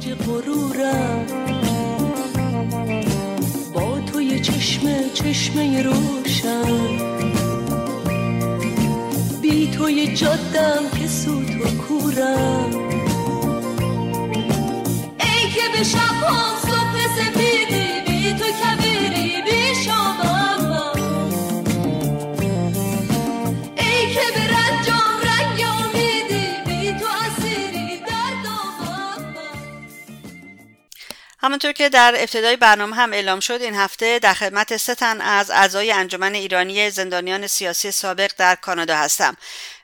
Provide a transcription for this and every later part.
تاج غرورم. با توی چشم چشمه روشن. بی توی جادم که سوت و کورم. همونطور که در ابتدای برنامه هم اعلام شد این هفته در خدمت سه تن از اعضای انجمن ایرانی زندانیان سیاسی سابق در کانادا هستم.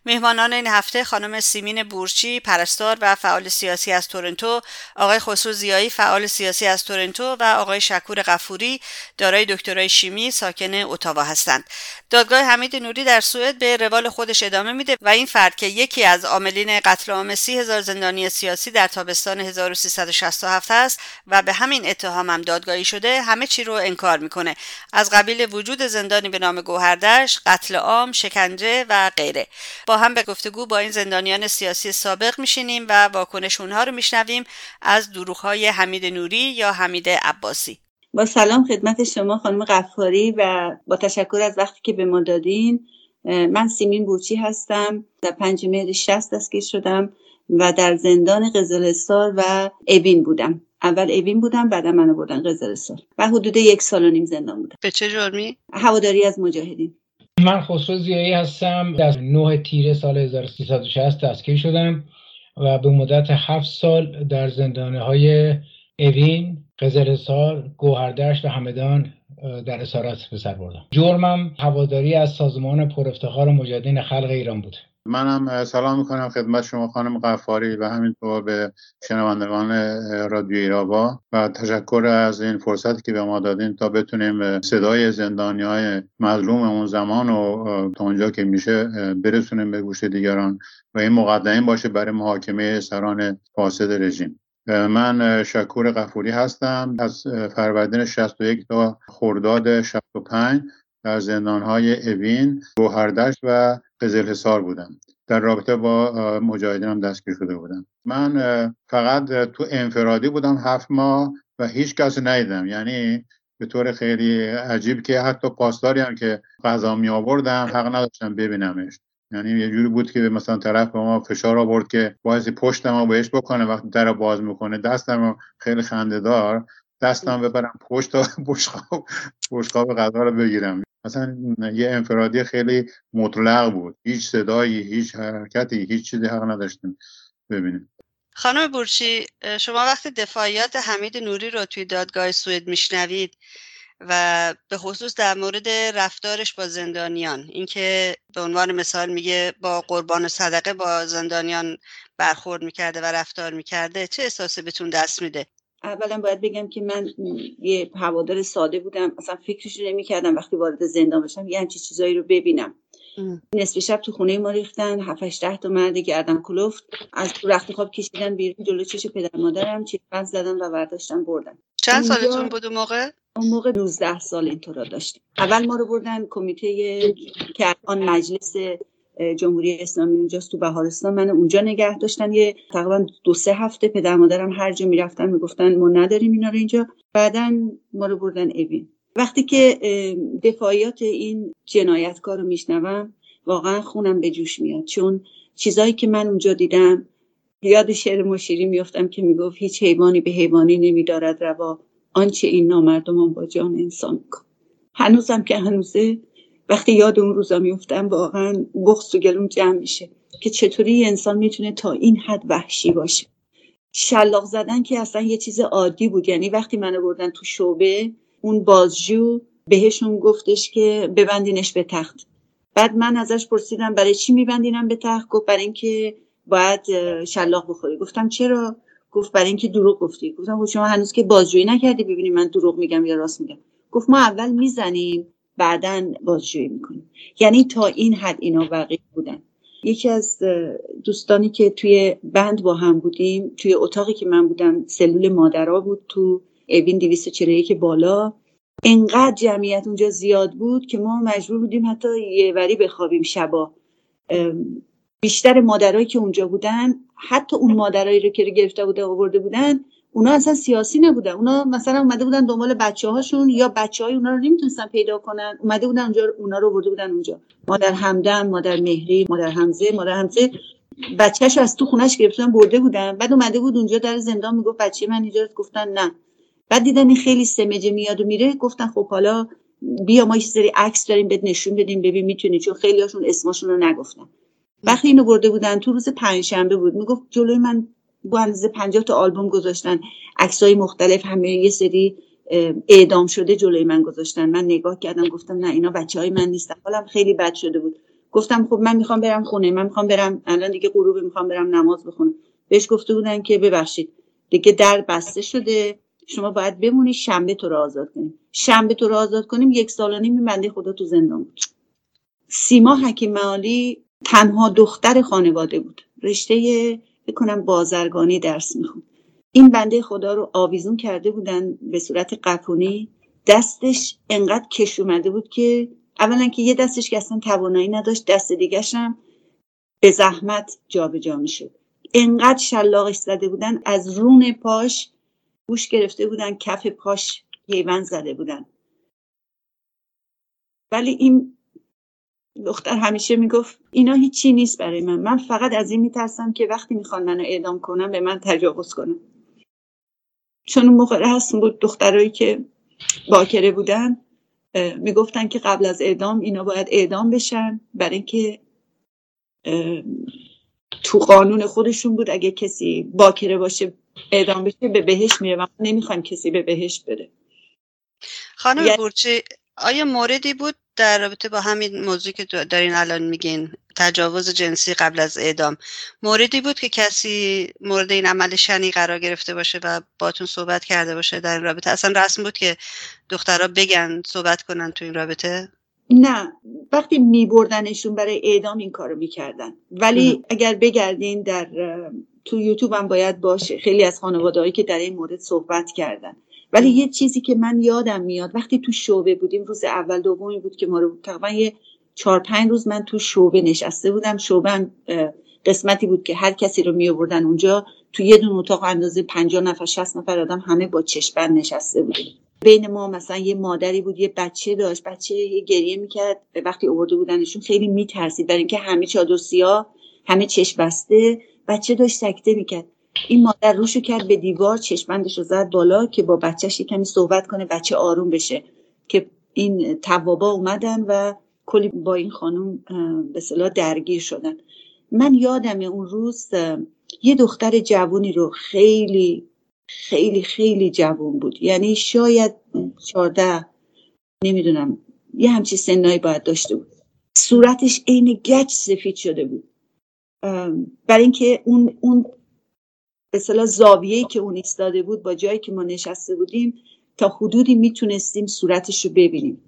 مهمانان این هفته خانم سیمین بورچی پرستار و فعال سیاسی از تورنتو آقای خسرو زیایی فعال سیاسی از تورنتو و آقای شکور غفوری دارای دکترای شیمی ساکن اتاوا هستند. دادگاه حمید نوری در سوئد به روال خودش ادامه میده و این فرد که یکی از عاملین قتل عام سی هزار زندانی سیاسی در تابستان 1367 است و به همین اتهام هم دادگاهی شده همه چی رو انکار می‌کنه. از قبیل وجود زندانی به نام گوهردش قتل عام شکنجه و غیره. با هم به گفتگو با این زندانیان سیاسی سابق میشینیم و واکنش اونها رو میشنویم از دروغهای حمید نوری یا حمید عباسی. با سلام خدمت شما خانم قفاری و با تشکر از وقتی که به ما دادین. من سیمین بورچی هستم. در پنج مهر شست دستگیر شدم و در زندان قزلستار و اوین بودم. اول اوین بودم بعد منو بردن قزلستار و حدود یک سال و نیم زندان بودم. به چه جرمی؟ هواداری از مجاهدین. من خسرو زیایی هستم. در 9 تیر سال 1360 دستگیر شدم و به مدت هفت سال در زندانه های اوین، قزلسار، گوهردشت و همدان در اسارت به سر بردم. جرمم هواداری از سازمان پر افتخار مجاهدین خلق ایران بود. منم سلام می‌کنم خدمت شما خانم قفاری و همینطور به شنوندگان رادیو ایراوا و تشکر از این فرصتی که به ما دادین تا بتونیم صدای زندانی های مظلوم اون زمان و تا اونجا که میشه برسونیم به گوش دیگران و این مقدمه باشه برای محاکمه سران فاسد رژیم. من شکور قفوری هستم. از فروردین 61 تا خرداد 65 در زندانهای اوین، گوهردشت و قزل بودم. در رابطه با مجاهدین هم دستگیر شده بودم. من فقط تو انفرادی بودم هفت ماه و هیچ کسی ندیدم. یعنی به طور خیلی عجیب که حتی پاسداری هم که غذا می آوردم حق نداشتم ببینمش. یعنی یه جوری بود که مثلا طرف به ما فشار آورد که باعث پشت ما بهش بکنه وقتی در باز می‌کنه. دستم خیلی خندهدار. دستم ببرم پشت تا بشقاب بشقاب غذا رو بگیرم. مثلا یه انفرادی خیلی مطلق بود. هیچ صدایی هیچ حرکتی هیچ چیزی حق نداشتیم ببینیم. خانم بورچی شما وقتی دفاعیات حمید نوری رو توی دادگاه سوئد میشنوید و به خصوص در مورد رفتارش با زندانیان. اینکه به عنوان مثال میگه با قربان و صدقه با زندانیان برخورد می‌کرده و رفتار می‌کرده چه احساسی بهتون دست میده؟ اولا باید بگم که من یه هوادار ساده بودم اصلا فکرش نمی کردم وقتی وارد زندان بشم یه همچی چیزایی رو ببینم. نصف شب تو خونه ما ریختن هفتش ده تا مرد گردن کلفت. از تو رخت خواب کشیدن بیرون جلو چش پدر مادرم چیز زدن و برداشتن بردن. چند سالتون بود اون موقع؟ اون موقع 19 سال اینطورا داشتیم. اول ما رو بردن کمیته که آن مجلس جمهوری اسلامی اونجاست تو بهارستان. من اونجا نگه داشتن. یه تقریبا دو سه هفته پدر مادرم هر جا می‌رفتن می‌گفتن ما نداریم اینا رو اینجا. بعدا ما رو بردن اوین وقتی که دفاعیات این جنایتکار رو میشنوم واقعا خونم به جوش میاد. چون چیزایی که من اونجا دیدم یاد شعر مشیری میفتم که می‌گفت هیچ حیوانی به حیوانی نمیدارد روا آنچه این نامردمان با جان انسان میکن هنوزم که هنوزه وقتی یاد اون روزا میفتم واقعا بغض و گلوم جمع میشه که چطوری انسان می‌تونه تا این حد وحشی باشه. شلاق زدن که اصلا یه چیز عادی بود. یعنی وقتی منو بردن تو شعبه اون بازجو بهشون گفتش که ببندینش به تخت. بعد من ازش پرسیدم برای چی میبندینم به تخت؟ گفت برای اینکه باید شلاق بخوری. گفتم چرا؟ گفت برای اینکه دروغ گفتی. گفتم خب شما هنوز که بازجویی نکردی ببینی من دروغ میگم یا راست میگم. گفت ما اول می‌زنیم بعدا بازجویی می‌کنیم. یعنی تا این حد اینا واقعی بودن. یکی از دوستانی که توی بند با هم بودیم توی اتاقی که من بودم سلول مادرها بود تو اوین 241 بالا. انقدر جمعیت اونجا زیاد بود که ما مجبور بودیم حتی یه وری بخوابیم شبا. بیشتر مادرایی که اونجا بودن حتی اون مادرایی رو که گرفته بوده آورده بودن اونا اصلا سیاسی نبودن. اونا مثلا اومده بودن دنبال بچه هاشون یا بچه های اونا رو نمی‌تونستن پیدا کنن. اومده بودن اونجا اونا رو برده بودن اونجا. مادر همدم مادر مهری مادر حمزه مادر حمزه بچهش از تو خونش گرفتن برده بودن. بعد اومده بود اونجا در زندان می‌گفت بچه من اینجا گفتن نه. بعد دیدن این خیلی سمجه میاد و میره. گفتن خب حالا بیا ما یه سری عکس داریم بهت نشون بدیم ببین می‌تونی چون خیلی هاشون اسمشون رو نگفتن. وقتی اینو برده بودن تو روز پنجشنبه بود می‌گفت جلوی من با اندازه 50 تا آلبوم گذاشتن. عکسای مختلف همه یه سری اعدام شده جلوی من گذاشتن. من نگاه کردم گفتم نه اینا بچه های من نیستن. حالم خیلی بد شده بود. گفتم خب من می‌خوام برم خونه من می‌خوام برم الان دیگه غروب می‌خوام برم نماز بخونم. بهش گفته بودن که ببخشید دیگه در بسته شده. شما باید بمونی شنبه تو رو آزاد کنیم. شنبه تو رو آزاد کنیم یک سال و نیم بنده خدا تو زندان بود. سیما حکیم معالی تنها دختر خانواده بود. رشته بکنم بازرگانی درس می‌خوند. این بنده خدا رو آویزون کرده بودن به صورت قپونی دستش انقدر کش اومده بود که اولا که یه دستش که اصلا توانایی نداشت دست دیگرش هم به زحمت جابجا جا می‌شد. انقدر شلاقش زده بودن از رون پاش گوش گرفته بودن کف پاش پیوند زده بودن. ولی این دختر همیشه می‌گفت اینا هیچی نیست برای من. من فقط از این میترسم که وقتی می‌خوان منو اعدام کنم به من تجاوز کنم چون اون موقع هست بود دخترایی که باکره بودن می‌گفتن که قبل از اعدام اینا باید اعدام بشن برای اینکه تو قانون خودشون بود. اگه کسی باکره باشه اعدام بشه به بهش میره. و نمی‌خوایم کسی به بهش بره. خانم یعنی... بورچی آیا موردی بود در رابطه با همین موضوعی که دارین الان میگین تجاوز جنسی قبل از اعدام؟ موردی بود که کسی مورد این عمل شنی قرار گرفته باشه و باتون صحبت کرده باشه در این رابطه؟ اصلا رسم بود که دخترها بگن صحبت کنن تو این رابطه؟ نه وقتی میبردنشون برای اعدام این کارو می‌کردن. ولی اگر بگردین در تو یوتیوب هم باید باشه. خیلی از خانواده که در این مورد صحبت کردن. ولی یه چیزی که من یادم میاد وقتی تو شعبه بودیم روز اول دومی بود که ما رو تقریبا یه چهار پنج روز من تو شعبه نشسته بودم. شعبه قسمتی بود که هر کسی رو می اونجا. تو یه دون اتاق اندازه 50 نفر 60 نفر آدم همه با چشمند نشسته بودیم. بین ما مثلا یه مادری بود یه بچه داشت بچه یه گریه می‌کرد وقتی آورده بودنشون خیلی میترسید. برای اینکه همه چادر سیاه همه چشم بسته بچه داشت سکته می‌کرد. این مادر روشو کرد به دیوار چشمندش رو زد بالا که با بچهش کمی صحبت کنه بچه آروم بشه. که این توابا اومدن و کلی با این خانم به صلاح درگیر شدن. من یادم اون روز یه دختر جوونی رو خیلی خیلی خیلی جوون بود. یعنی شاید چارده نمی‌دونم یه همچی سنایی باید داشته بود. صورتش عین گچ سفید شده بود. برای اینکه اون اون به اصطلاح زاویه‌ای که اون ایستاده بود با جایی که ما نشسته بودیم تا حدودی می‌تونستیم صورتش رو ببینیم.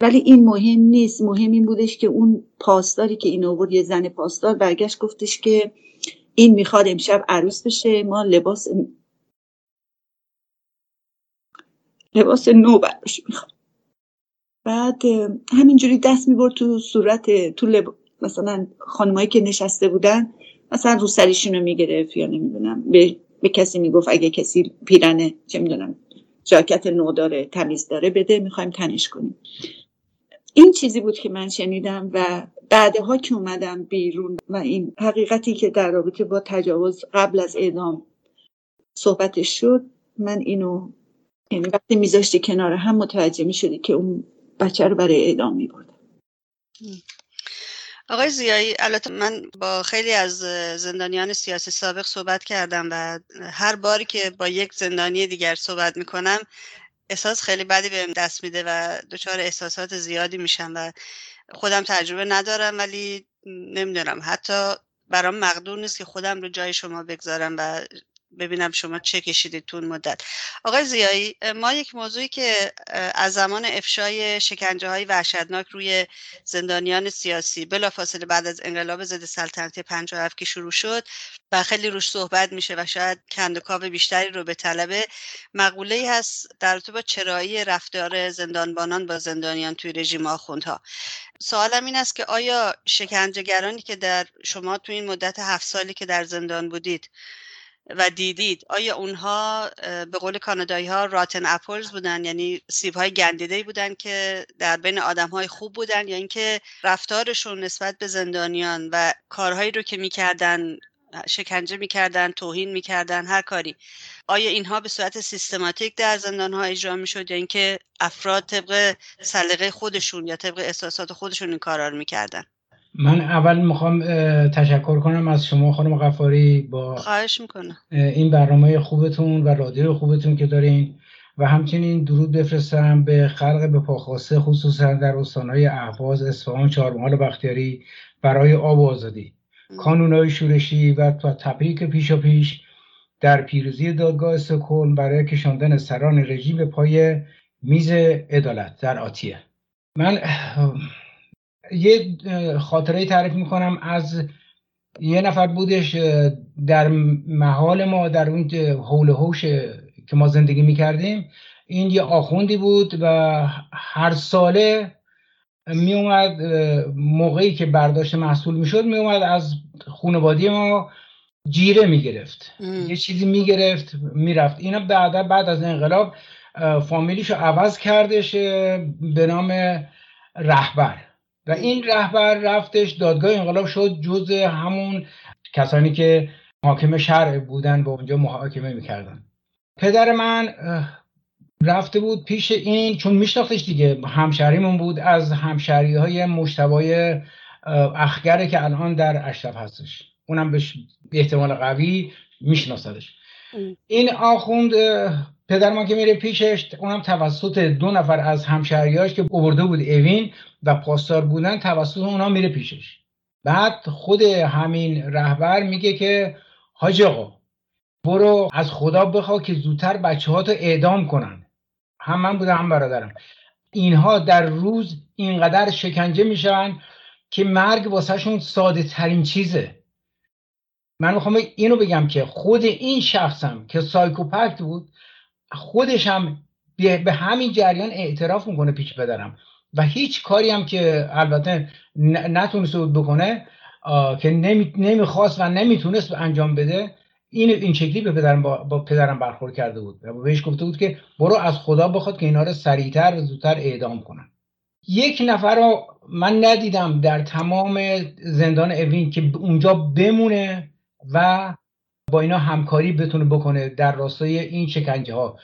ولی این مهم نیست. مهم این بودش که اون پاسداری که این آورد یه زن پاسدار برگشت گفتش که این می‌خواد امشب عروس بشه ما لباس لباس نو براش می‌خواد بعد همینجوری دست می‌برد تو صورت تو لب... مثلا خانمایی که نشسته بودن مثلا رو سریشون رو می‌گرفت یا نمی‌دونم به, به کسی می‌گفت اگه کسی پیرنه چه می‌دونم جاکت نو داره تمیز داره بده می‌خوایم تنش کنیم. این چیزی بود که من شنیدم و بعدها که اومدم بیرون و این حقیقتی که در رابطه با تجاوز قبل از اعدام صحبتش شد من اینو یعنی وقتی میذاشتی کنار هم متوجه می‌شدی که اون بچه رو برای اعدام میبردن. آقای زیایی البته من با خیلی از زندانیان سیاسی سابق صحبت کردم و هر باری که با یک زندانی دیگر صحبت می‌کنم احساس خیلی بدی بهم دست میده و دچار احساسات زیادی میشم و خودم تجربه ندارم ولی نمی‌دونم حتی برام مقدور نیست که خودم رو جای شما بگذارم و ببینم شما چه کشیدید تو مدت. آقای زیایی ما یک موضوعی که از زمان افشای شکنجه های وحشتناک روی زندانیان سیاسی بلافاصله بعد از انقلاب ضد سلطنتی 57 که شروع شد و خیلی روش صحبت میشه و شاید کندکاو بیشتری رو به طلبه مقوله هست در با چرایی رفتار زندانبانان با زندانیان توی رژیم آخوندها. سوالم این است که آیا شکنجهگرانی که در شما تو این مدت هفت سالی که در زندان بودید و دیدید. آیا اونها به قول کانادایی ها راتن اپلز بودن؟ یعنی سیب های گندیده بودن که در بین آدم های خوب بودن یا اینکه رفتارشون نسبت به زندانیان و کارهایی رو که می‌کردن شکنجه می‌کردن توهین می‌کردن هر کاری. آیا اینها به صورت سیستماتیک در زندان ها اجرا می‌شد یا اینکه افراد طبق سلیقه خودشون یا طبق احساسات خودشون این کارا رو می‌کردن؟ من اول می‌خوام تشکر کنم از شما خانم غفاری با خواهش می‌کنم. این برنامه خوبتون و رادیو خوبتون که دارین و همچنین درود بفرستم به خلق به پاخواسته خصوصا در استانهای اهواز اصفهان چهارمحال بختیاری برای آب و آزادی. کانونهای شورشی و تبریک پیشا پیش در پیروزی دادگاه استکهلم برای کشاندن سران رژیم به پای میز عدالت در آتیه. من یه خاطره تعریف می‌کنم. از یه نفر بودش در محال ما در اون حول هوش که ما زندگی می‌کردیم. این یه آخوندی بود و هر ساله می اومد موقعی که برداشت محصول می‌شد می اومد از خانوادی ما جیره می‌گرفت. یه چیزی می‌گرفت می‌رفت. اینا بعد بعد از انقلاب فامیلیشو عوض کردش به نام رهبر. و این رهبر رفتش دادگاه انقلاب شد جز همون کسانی که حاکم شرع بودن با اونجا محاکمه می‌کردن. پدر من رفته بود پیش این چون میشناختش دیگه همشهریمون بود از همشهری های مشتبای اخگره که الان در اشرف هستش. اونم به احتمال قوی میشناسدش. این آخوند پدر ما که میره پیشش اونم توسط دو نفر از همشهریاش که اوورده بود اوین و پاسدار بودن توسط اونا میره پیشش. بعد خود همین رهبر میگه که حاج آقا برو از خدا بخوا که زودتر بچه ها تو اعدام کنن. هم من بودم هم برادرم. اینها در روز اینقدر شکنجه میشن که مرگ واسهشون ساده ترین چیزه. من می‌خوام اینو بگم که خود این شخصم که سایکوپکت بود خودش هم به همین جریان اعتراف می‌کنه پیش پدرم. و هیچ کاری هم که البته نتونست بکنه که نمی‌خواست و نمی‌تونست انجام بده این این شکلی به پدرم با, پدرم برخورد کرده بود. و بهش گفته بود که برو از خدا بخواد که اینا رو سریعتر و زودتر اعدام کنن. یک نفر رو من ندیدم در تمام زندان اوین که اونجا بمونه و با اینا همکاری بتونه بکنه در راستای این شکنجه ها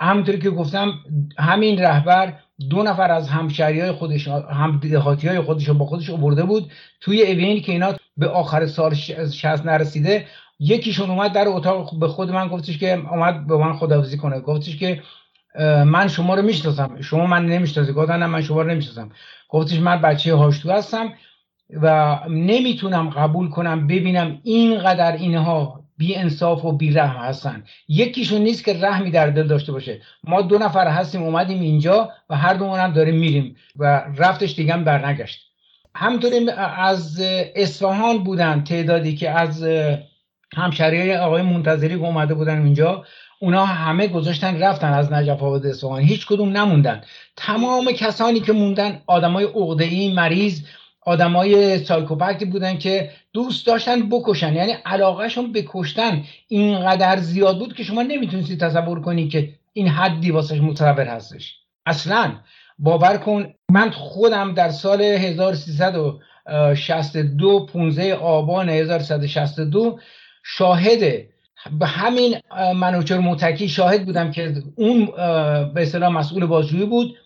همونطوری که گفتم همین رهبر دو نفر از همشهری های خودش هم دهاتی های خودش با خودش برده بود. توی اوین که اینا به آخر سال 60 نرسیده یکیشون اومد در اتاق به خود من گفتش که اومد به من خداحافظی کنه. گفتش که من شما رو می‌شناسم. شما من نمی‌شناسی گفتم نه من شما رو نمی‌شناسم. گفتش من بچه هاشتو هستم و نمی‌تونم قبول کنم ببینم اینقدر اینها بی انصاف و بی رحم هستن. یکیشون نیست که رحمی در دل داشته باشه. ما دو نفر هستیم اومدیم اینجا و هر دومون هم داریم میریم و رفتش دیگه هم برنگشت. همطوری از اصفهان بودن تعدادی که از همشهری آقای منتظری که اومده بودن اینجا اونا همه گذاشتن رفتن از نجف آباد اصفهان. هیچ کدوم نموندن. تمام کسانی که موندن آدمای عقده‌ای مریض آدمای سایکوپاتی بودن که دوست داشتن بکشن. یعنی علاقهشون به کشتن اینقدر زیاد بود که شما نمی‌تونید تصور کنی که این حدی واسش متصور هستش. اصلا باور کن من خودم در سال 1362 15 آبان 1362 شاهد به همین منوچر متکی شاهد بودم که اون به اصطلاح مسئول بازجویی بود.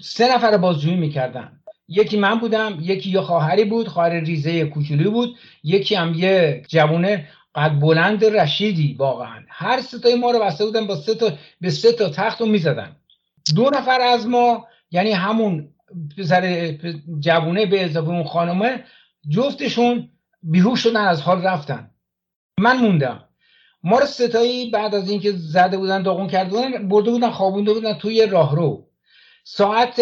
سه نفر بازجویی می‌کردن. یکی من بودم یکی یه خواهری بود خواهر ریزه کوچولو بود یکی هم یه جوونه قد بلند رشیدی واقعا. هر ستای ما رو بسته بودن با سه تا به سه تا تخت رو می‌زدن. دو نفر از ما یعنی همون پسر جوونه به اضافه اون خانمه جفتشون بیهوش شدن از حال رفتن. من موندم. ما رو ستایی بعد از اینکه زده بودن داغون کرده بودن برده بودن خوابونده بودن توی راهرو. ساعت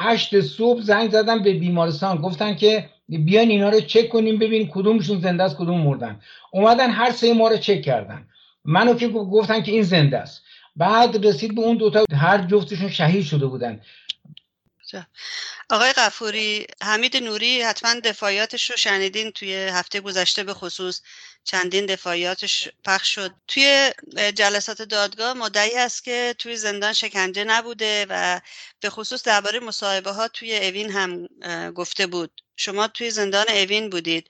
هشت صبح زنگ زدم به بیمارستان. گفتن که بیان اینا رو چک کنیم ببین کدومشون زنده است کدوم مردن. اومدن هر سه ما رو چک کردن. منو که گفتن که این زنده است. بعد رسید به اون دوتا هر جفتشون شهید شده بودن. آقای قفوری حمید نوری حتما دفاعیاتش رو شنیدین توی هفته گذشته به خصوص؟ چندین دفاعیاتش پخش شد؟ توی جلسات دادگاه مدعی است که توی زندان شکنجه نبوده و به خصوص درباره مصاحبه ها توی اوین هم گفته بود. شما توی زندان اوین بودید.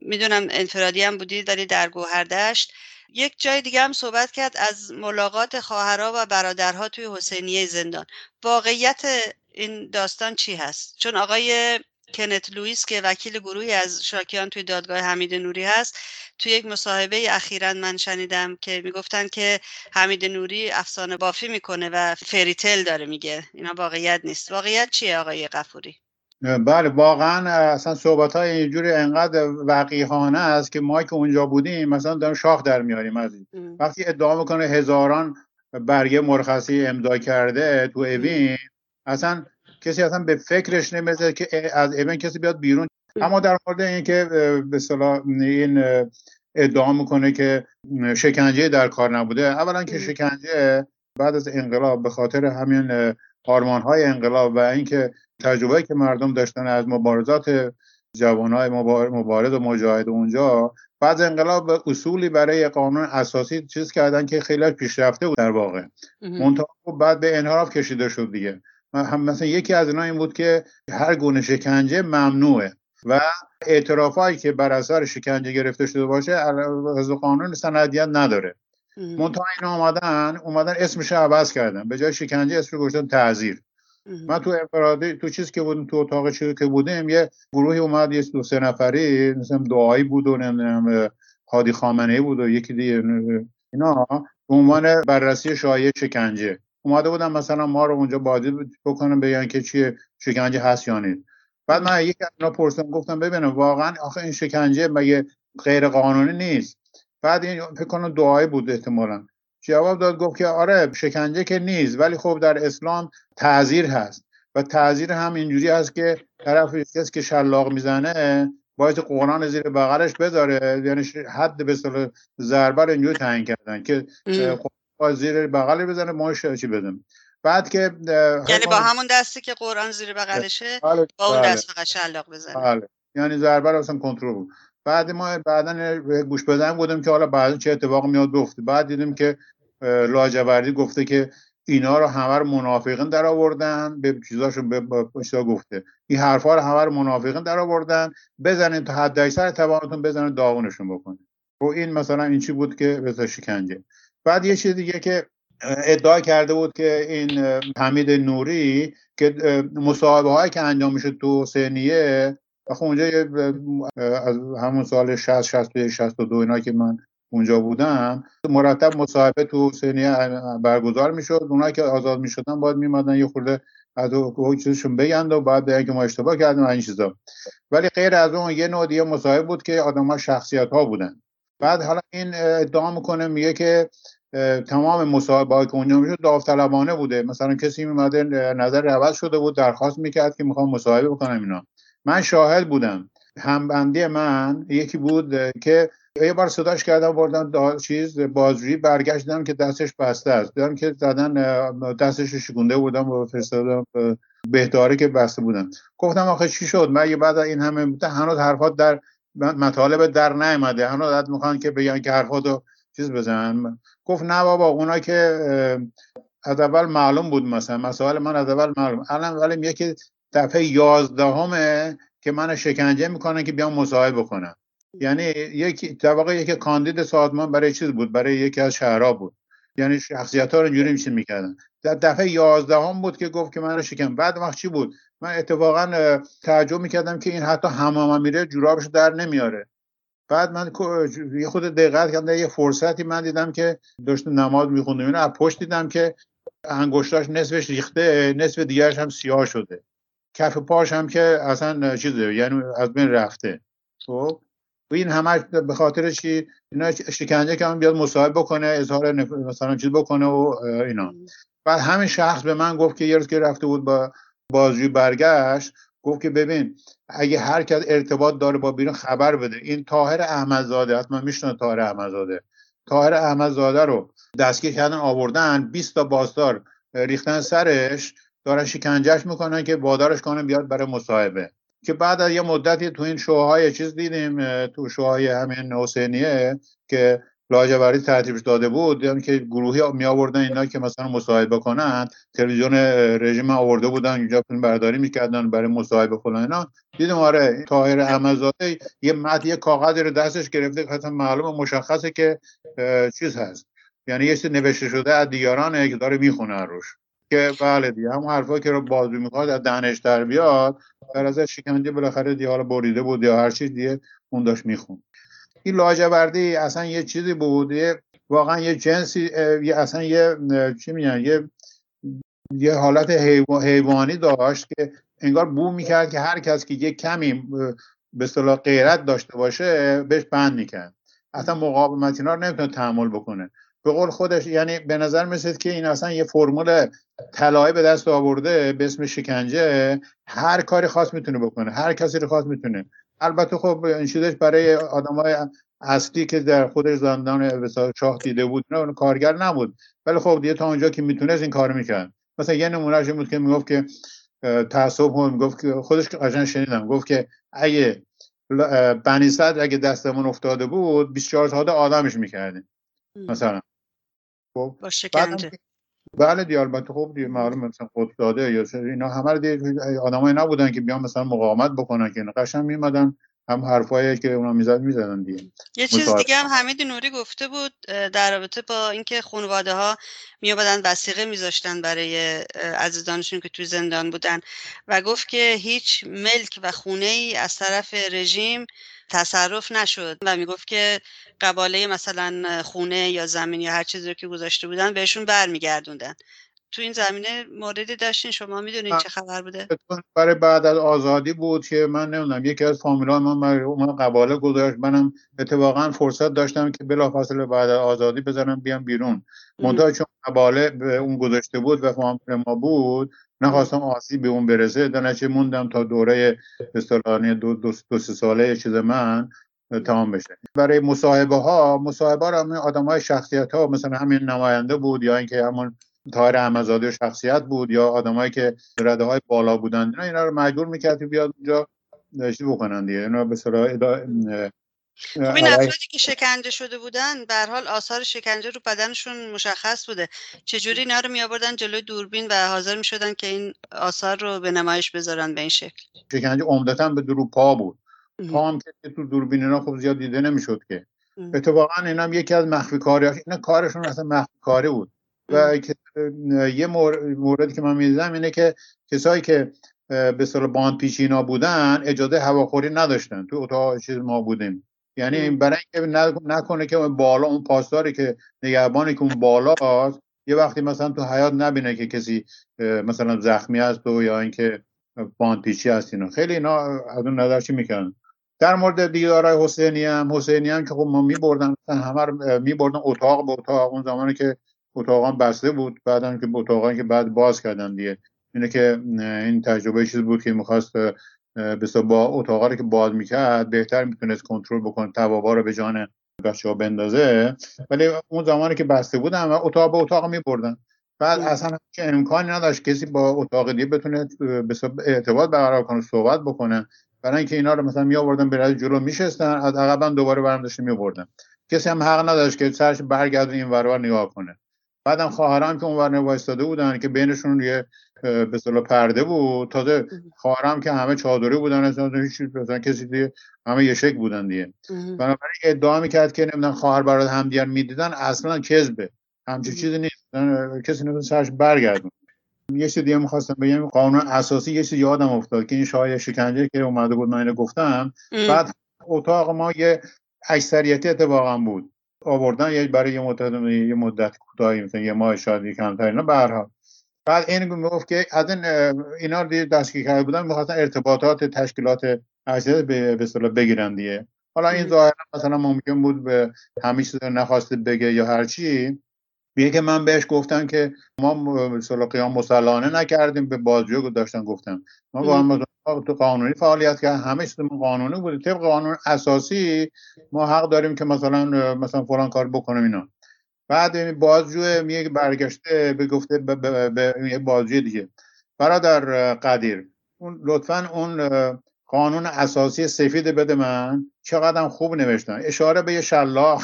می‌دونم انفرادی هم بودید ولی در گوهردشت یک جای دیگه هم صحبت کرد از ملاقات خواهرها و برادرها توی حسینیه زندان. واقعیت این داستان چی هست؟ چون آقای کنت لوئیس که وکیل گروهی از شاکیان توی دادگاه حمید نوری هست توی یک مصاحبه اخیرا من شنیدم که می‌گفتن که حمید نوری افسانه بافی می‌کنه و فریتل داره میگه. اینا واقعیت نیست. واقعیت چیه آقای قفوری بله واقعا اصلا صحبت های اینجوری انقدر وقیحانه است که ما که اونجا بودیم مثلا داریم شاخ در میاریم از این. وقتی ادعا می‌کنه هزاران برگه مرخصی امضا کرده تو اوین اصلا کسی اصلا به فکرش نمی‌رسه که از اوین کسی بیاد بیرون. اما در مورد اینکه به صلاح این ادعا می‌کنه که شکنجه در کار نبوده. اولا که شکنجه بعد از انقلاب به خاطر همین آرمان های انقلاب و اینکه تجربه که مردم داشتن از مبارزات جوانهای مبارز و مجاهد اونجا بعد انقلاب اصولی برای قانون اساسی چیز کردن که خیلی پیشرفته بود در واقع. خب بعد به انحراف کشیده شد دیگه. هم مثلا یکی از اینا این بود که هر گونه شکنجه ممنوعه و اعترافایی که بر اثر شکنجه گرفته شده باشه از قانون سندیت نداره. منتها اینا اومدن اومدن اسمش عوض کردن. به جای شکنجه اسمش گذاشتن تعذیر. من تو انفرادی تو چیز که بودیم تو اتاق چیزی که بودیم یه گروهی اومد یه دو سه نفری مثلا دعایی بود و نمی‌دونم هادی خامنه بود و یکی دیگه اینا به عنوان بررسی شایع شکنجه. اومده بودم مثلا ما رو اونجا بازی بکنم بگن که چیه شکنجه هست یا نیست. بعد من یکی از اینا پرسیدم گفتم ببینم واقعا آخه این شکنجه مگه غیر قانونی نیست؟ بعد این فکر کنم دعایی بود احتمالا. جواب داد گفت که آره شکنجه که نیست ولی خب در اسلام تعذیر هست. و تعذیر هم اینجوری هست که طرف کسی که شلاق می‌زنه باید قرآن زیر بغلش بذاره. یعنی حد به اصطلاح ضربه اینجوری تعیین کردن که خب زیر بغل بزنه ما چی بدیم بعد که یعنی با همون دستی که قرآن زیر بغلشه بله، با اون بله. دست فقط شلاق بزنه. بله. یعنی ضربه رو اصلا کنترل بود. بعد ما بعدا گوش بدن بودیم که حالا بعدا چه اتفاق میاد بیفته. بعد دیدیم که لاجوردی گفته که اینا رو همه رو منافقین در آوردن. به چیزاشون به چیزا گفته. این حرفا رو همه رو منافقین در آوردن. بزنین تا حد اکثر توانتون بزنین داغونشون بکنین و خب این مثلا این چی بود که به شکنجه. بعد یه چیز دیگه که ادعا کرده بود که این حمید نوری که مصاحبه هایی که انجام میشه تو سنیه خب اونجا از همون سال 60 61 62 اینا که من اونجا بودم مرتب مصاحبه تو سنیه برگزار می‌شد. اونایی که آزاد می‌شدن باید میمدن یه خورده از چیزشون بگند و بعد بگن که ما اشتباه کردیم این چیزا. ولی غیر از اون یه نوع دیگه مصاحبه بود که آدم ها شخصیت ها بودن. بعد حالا این ادعا می‌کنه میگه که تمام مصاحبه که اونجا می‌شد داوطلبانه بوده. مثلا کسی میمده نظر عوض شده بود درخواست می‌کرد که می‌خوام مصاحبه بکنم اینا. من شاهد بودم. همبندی من یکی بود که یه بار صداش کردم بردم چیز بازجویی برگشتم که دستش بسته است. دیدم که زدن دستش شکونده بودم و فرستادم بهداره که بسته بودم. گفتم آخه چی شد؟ من بعد این همه هنوز حرفات در مطالب در نیامده. هنوز عدد می‌خوان که بگن که حرفاتو چیز بزن گفت نه بابا اونا که از اول معلوم بود مثلا. مسائل من از اول معلوم. الان ولی یکی دفعه یازدهمه که من شکنجه می‌کنن که بیام مصاحبه بکنم. یعنی یکی در واقع یکی کاندید سازمان برای چیز بود؟ برای یکی از شهرها بود. یعنی شخصیت ها رو اینجوری میشین می‌کردن. در دفعه یازدهم بود که گفت که من رو شکم. بعد وقت چی بود؟ من اتفاقا تعجب می‌کردم که این حتی حمام میره جورابش در نمیاره. بعد من یه خود دقت کردم یه فرصتی من دیدم که داشت نماز میخوندم. اینو از پشت دیدم که انگشتاش نصفش ریخته نصف دیگرش هم سیاه شده. کف پاش هم که اصلا چیزه یعنی از بین رفته. خب؟ و این همه به خاطر چی؟ اینا شکنجه که بیاد مصاحبه بکنه اظهار مثلا چیز بکنه و اینا. بعد همین شخص به من گفت که یه روز که رفته بود با بازجوی برگشت گفت که ببین اگه هر کس ارتباط داره با بیرون خبر بده. این طاهر احمدزاده حتما میشنه طاهر احمدزاده. طاهر احمدزاده رو دستگیر کردن آوردن 20 تا بازدار ریختن سرش دارن شکنجهش می‌کنن که وادارش کنن بیاد برای مصاحبه. که بعد از یه مدتی تو این شوهای چیز دیدیم تو شوهای همین حسینیه که لاجوری ترتیبش داده بود یعنی که گروهی می آوردن اینا که مثلا مصاحبه کنن تلویزیون رژیم آورده بودن اینجا فیلم برداری می‌کردن برای مصاحبه فلان اینا. دیدم آره طاهر احمدزاده یه متن یه کاغذی رو دستش گرفته که اصلا معلومه مشخصه که چیز هست. یعنی یه نوشته شده از دیگرانه که داره می‌خونه روش. که بله دیگه هم حرفا که رو بازو می‌خواد از دهنش در بیاد در از شکنجه بالاخره دیگه حالا بریده بود یا هر چیز دیگه اون داشت میخون این لاجوردی اصلا یه چیزی بود واقعا یه جنسی یه اصلا یه چی میگن یه یه حالت حیوانی داشت که انگار بو می‌کرد که هر کس که یه کمی به اصطلاح غیرت داشته باشه بهش بند می‌کرد. اصلا مقاومت اینا رو نمی‌تونه تحمل بکنه. به قول خودش یعنی به نظر میسید که این اصلا یه فرمول طلایی به دست آورده به اسم شکنجه هر کاری خاص می‌تونه بکنه هر کسی رو خاص می‌تونه. البته خب این چیزش برای آدمای اصلی که در خودش زندان شاه دیده بود نه کارگر نبود. ولی خب دیگه تا اونجا که می‌تونست این کار می‌کرد. مثلا یه نمونهش بود که می‌گفت که تعصب هم می‌گفت که خودش قشنگ شنیدم. گفت که اگه بنی صدر اگه دستمون افتاده بود 24 ساعت آدمش می‌کردیم. مثلا. خب با شکنجه. بله دی البته خب دی معلوم مثلا خود داده یا اینا همه رو آدمایی نبودن که بیان مثلا مقاومت بکنن که قشنگ میمدن هم حرفایی که اونا می‌زد می‌زدن دیگه. یه چیز دیگه هم حمید نوری گفته بود در رابطه با اینکه خانواده ها میابدن وسیقه میذاشتن برای عزیزانشون که توی زندان بودن و گفت که هیچ ملک و خونه ای از طرف رژیم تصرف نشد و می‌گفت که قباله مثلا خونه یا زمین یا هر چیزی رو که گذاشته بودن بهشون برمیگردوندن. تو این زمینه موردی داشتین شما می‌دونین چه خبر بوده؟ برای بعد از آزادی بود که من نمی‌دونم یکی از فامیلا من من قباله گذاشت. منم اتفاقا فرصت داشتم که بلافاصله بعد از آزادی بزنم بیام بیرون. منتها چون قباله به اون گذاشته بود و فامیل ما بود نخواستم آسی به اون برسه. درنچه موندم تا دوره استرانی دو, دو, دو سه ساله چیز من تمام بشه. برای مصاحبه ها مصاحبه ها همین آدم های شخصیت ها مثلا همین نماینده بود یا اینکه همون تایر احمدزاده شخصیت بود یا آدمایی که رده های بالا بودن اینا اینا رو مجبور می‌کرد که بیاد اونجا چیز بکنن دیگه. اینا به خب این افرادی که شکنجه شده بودن به حال آثار شکنجه رو بدنشون مشخص بوده. چجوری اینا رو می آوردن جلوی دوربین و حاضر می شدن که این آثار رو به نمایش بذارن به این شکل؟ شکنجه عمدتا به درو پا بود. پا هم که تو دوربین اینا خب زیاد دیده نمی‌شد که. اتفاقا اینا هم یکی از مخفی کاری اینا کارشون اصلا مخفی کاری بود. و یه موردی که من می‌دیدم اینه که کسایی که به صلاح باند پیشینا بودن اجازه هواخوری نداشتن. تو اتاق چیز ما بودیم. یعنی برای اینکه نکنه که اون بالا اون پاسداری که نگهبانی که اون بالا یه وقتی مثلا تو حیات نبینه که کسی مثلا زخمی هست و یا اینکه پیچی هست اینا. خیلی اینا از اون نظر چی می‌کنن در مورد دیدارای حسینی هم حسینی هم که خب ما میبردن همه رو میبردن اتاق به اتاق. اون زمانی که اتاقان بسته بود. بعدم که اتاقان که بعد باز کردن دیگه. اینه که این تجربه چیز بود که می‌خواست به با اتاقا رو که باز می‌کرد بهتر می‌تونست کنترل بکنه توابا رو به جان بچه ها بندازه. ولی اون زمانی که بسته بودن و اتاق به اتاق میبردن. بعد اصلا که امکانی نداشت کسی با اتاق دیگه بتونه به ارتباط برقرار کنه صحبت بکنه. برای اینکه اینا رو مثلا می آوردن به جلو میشستن از عقبا دوباره برام داشته می کسی هم حق نداشت که سرش برگردونه این ور نگاه کنه. بعدم خواهرام که اونور وایستاده بودن که بینشون یه به اصطلاح پرده بود. تازه خواهرام که همه چادری بودن اصلا هیچ مثلا کسی دیگه همه یه شک بودن دیگه. بنابراین ادعا می‌کرد که نمی‌دونم خواهر برادر همدیگر می‌دیدن اصلا کذبه. همچین چیزی نیست. کسی نمی‌دونم سرش برگردون یه چیز دیگه می‌خواستم بگم قانون اساسی یه چیز یادم افتاد که این شاه شکنجه که اومده بود من اینو گفتم. بعد اتاق ما یه اکثریتی اتفاقا بود. آوردن یه برای یه مدت یه مدت کوتاهی مثلا یه ماه شاید کمتر اینا به بعد این می‌گفت که از این اینا رو دستگیر کرده بودن می‌خواستن ارتباطات تشکیلات ارشد به به بگیرن دیگه. حالا این ظاهرا مثلا ممکن بود به همه چیز نخواسته بگه یا هر چی بیه که من بهش گفتم که ما مثلا قیام مسلحانه نکردیم به بازجو داشتن گفتم. ما با تو قانونی فعالیت کرد همه چیز قانونی بود طبق قانون اساسی ما حق داریم که مثلا مثلا فلان کار بکنیم اینا. بعد بازجو میگه برگشته به گفته به, بازجوی دیگه. برادر قدیر اون لطفا اون قانون اساسی سفید بده من. چقدر خوب نوشتن. اشاره به یه شلاق.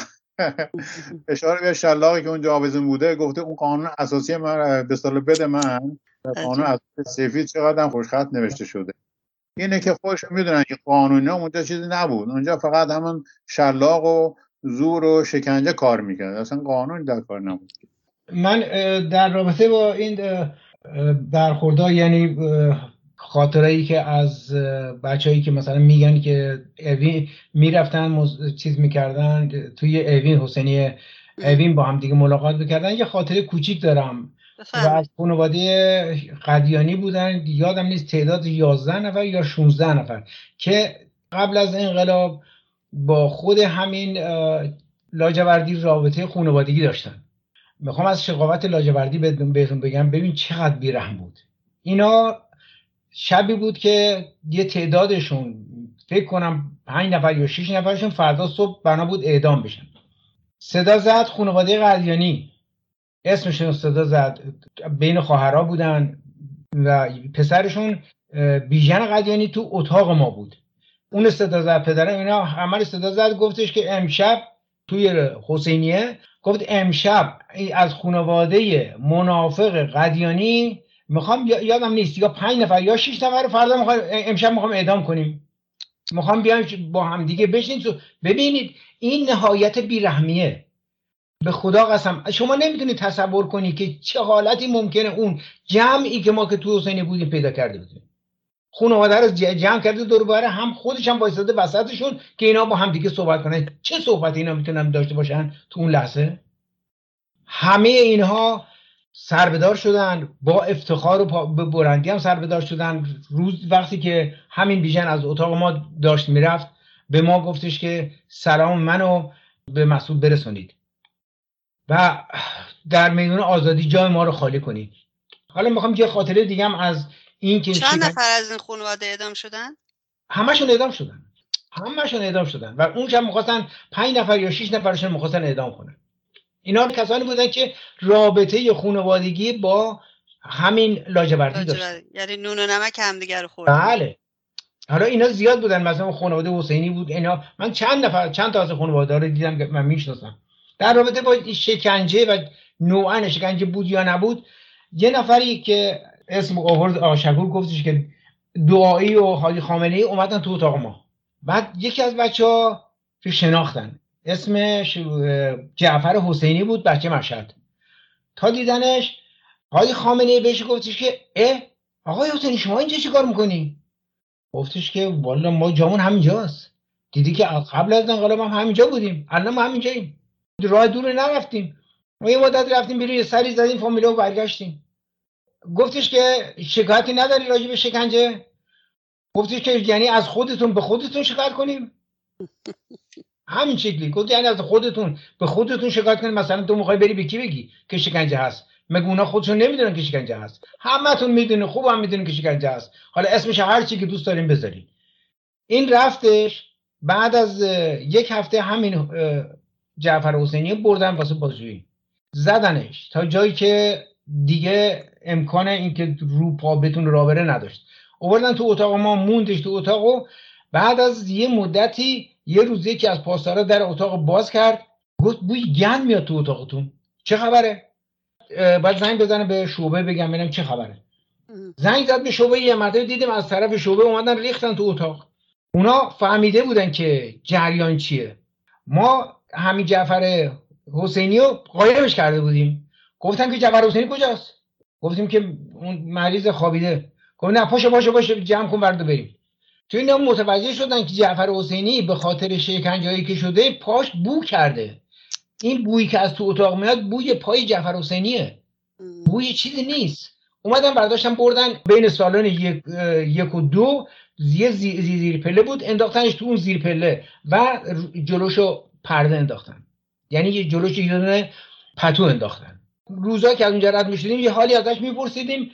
اشاره به شلاقی که اونجا آویزون بوده گفته اون قانون اساسی من به سال بده من قانون اساسی سفید چقدر خوشخط نوشته شده. اینه که خوش می‌دونن که قانونی اونجا چیزی نبود. اونجا فقط همون شلاق و زور و شکنجه کار می‌کرد. اصلا قانون در کار نبود. من در رابطه با این برخوردها یعنی خاطره ای که از بچههایی که مثلا میگن که اوین می‌رفتن مز... چیز می‌کردن توی اوین حسینی اوین با هم دیگه ملاقات می‌کردن. یه خاطره کوچیک دارم. و از خانواده قدیانی بودن. یادم نیست تعداد 11 نفر یا 16 نفر که قبل از انقلاب با خود همین لاجوردی رابطه خانوادگی داشتن. می‌خوام از شقاوت لاجوردی بهتون بگم ببین چقدر بیرحم بود. اینا شبی بود که یه تعدادشون فکر کنم پنج نفر یا شیش نفرشون فردا صبح بنا بود اعدام بشن. صدا زد خانواده قدیانی اسمشون صدا زد. بین خواهرها بودن و پسرشون بیژن قدیانی تو اتاق ما بود. اون صدا زد پدرم اینا همه صدا زد. گفتش که امشب توی حسینیه گفت امشب از خانواده منافق قدیانی می‌خوام یادم نیست. یا پنج نفر یا شش نفر فردا می‌خوام امشب می‌خوام اعدام کنیم. می‌خوام بیایم با هم دیگه بشین ببینید این نهایت بیرحمیه. به خدا قسم. شما نمی‌تونید تصور کنید که چه حالتی ممکنه اون جمعی که ما که تو حسینی بودیم پیدا کرده بودیم. خانواده رو جمع کرده دور هم خودش هم وایساده وسطشون که اینا با هم دیگه صحبت کنن. چه صحبت اینا می‌تونن داشته باشن تو اون لحظه؟ همه اینها سربدار شدن با افتخار و به برندی هم سربدار شدن. روز وقتی که همین بیژن از اتاق ما داشت می‌رفت به ما گفتش که سلام منو به مسئول برسونید. و در میدون آزادی جای ما رو خالی کنید. حالا می‌خوام یه خاطره دیگه هم از این که چند نفر از این خانواده اعدام شدن؟ همشون اعدام شدن. همشون اعدام شدن. و اون شب می‌خواستن پنج نفر یا شش نفرشون می‌خواستن اعدام کنن. اینا کسانی بودن که رابطه خانوادگی با همین لاجوردی داشتن یعنی نون و نمک همدیگه رو خوردن. بله. حالا اینا زیاد بودن. مثلا خانواده حسینی بود. اینا من چند نفر چند تا از خانواده رو دیدم من می‌شناسم. در رابطه با شکنجه و نوعا شکنجه بود یا نبود یه نفری که اسم آورد آشکور گفتش که دعایی و حالی خامنه ای اومدن تو اتاق ما. بعد یکی از بچه ها شناختن. اسمش جعفر حسینی بود بچه مشهد. تا دیدنش حالی خامنه بهش گفتش که اه آقای حسینی شما اینجا چی کار می‌کنی؟ گفتش که والا ما جامون همینجاست. دیدی که قبل از انقلاب هم همینجا بودیم. الان ما همینجاییم. راه دور نرفتیم. ما یه مدت رفتیم بیرون یه سری زدیم فامیلا و برگشتیم. گفتش که شکایتی نداری راجع به شکنجه؟ گفتش که یعنی از خودتون به خودتون شکایت کنیم؟ همین شکلی. گفت یعنی از خودتون به خودتون شکایت کنیم مثلا تو می‌خوای بری به کی بگی که شکنجه هست؟ مگه اونا خودشون نمی‌دونن که شکنجه هست؟ همتون می‌دونین خوب هم می‌دونین که شکنجه هست. حالا اسمش هر چی که دوست داریم بذارین. این رفتش بعد از یک هفته همین جعفر حسینی بردن واسه بازجویی. زدنش تا جایی که دیگه امکان اینکه رو پا بتون را بره نداشت. آوردن تو اتاق ما موندش تو اتاق و بعد از یه مدتی یه روز یکی از پاسدارا در اتاق باز کرد گفت بوی گند میاد تو اتاقتون. چه خبره؟ بعد زنگ بزنه به شعبه بگم ببینم چه خبره. زنگ زد به شعبه یه مرتبه دیدیم از طرف شعبه اومدن ریختن تو اتاق. اونا فهمیده بودن که جریان چیه. ما همین جعفر حسینی رو قایمش کرده بودیم. گفتن که جعفر حسینی کجاست؟ گفتیم که اون مریض خوابیده. گفت نه پاشو پاشو پاشو جمع کن برد بریم. تو اینا متوجه شدن که جعفر حسینی به خاطر شکنجهایی که شده پاش بو کرده. این بویی که از تو اتاق میاد بوی پای جعفر حسینیه. بوی چیزی نیست. اومدن برداشتن بردن بین سالن یک, یک و دو یه زیر, زیر پله بود انداختنش تو اون زیر پله و جلوشو پرده انداختن. یعنی یه جلوش یه دونه پتو انداختن. روزا که از اونجا رد می‌شدیم یه حالی ازش میپرسیدیم.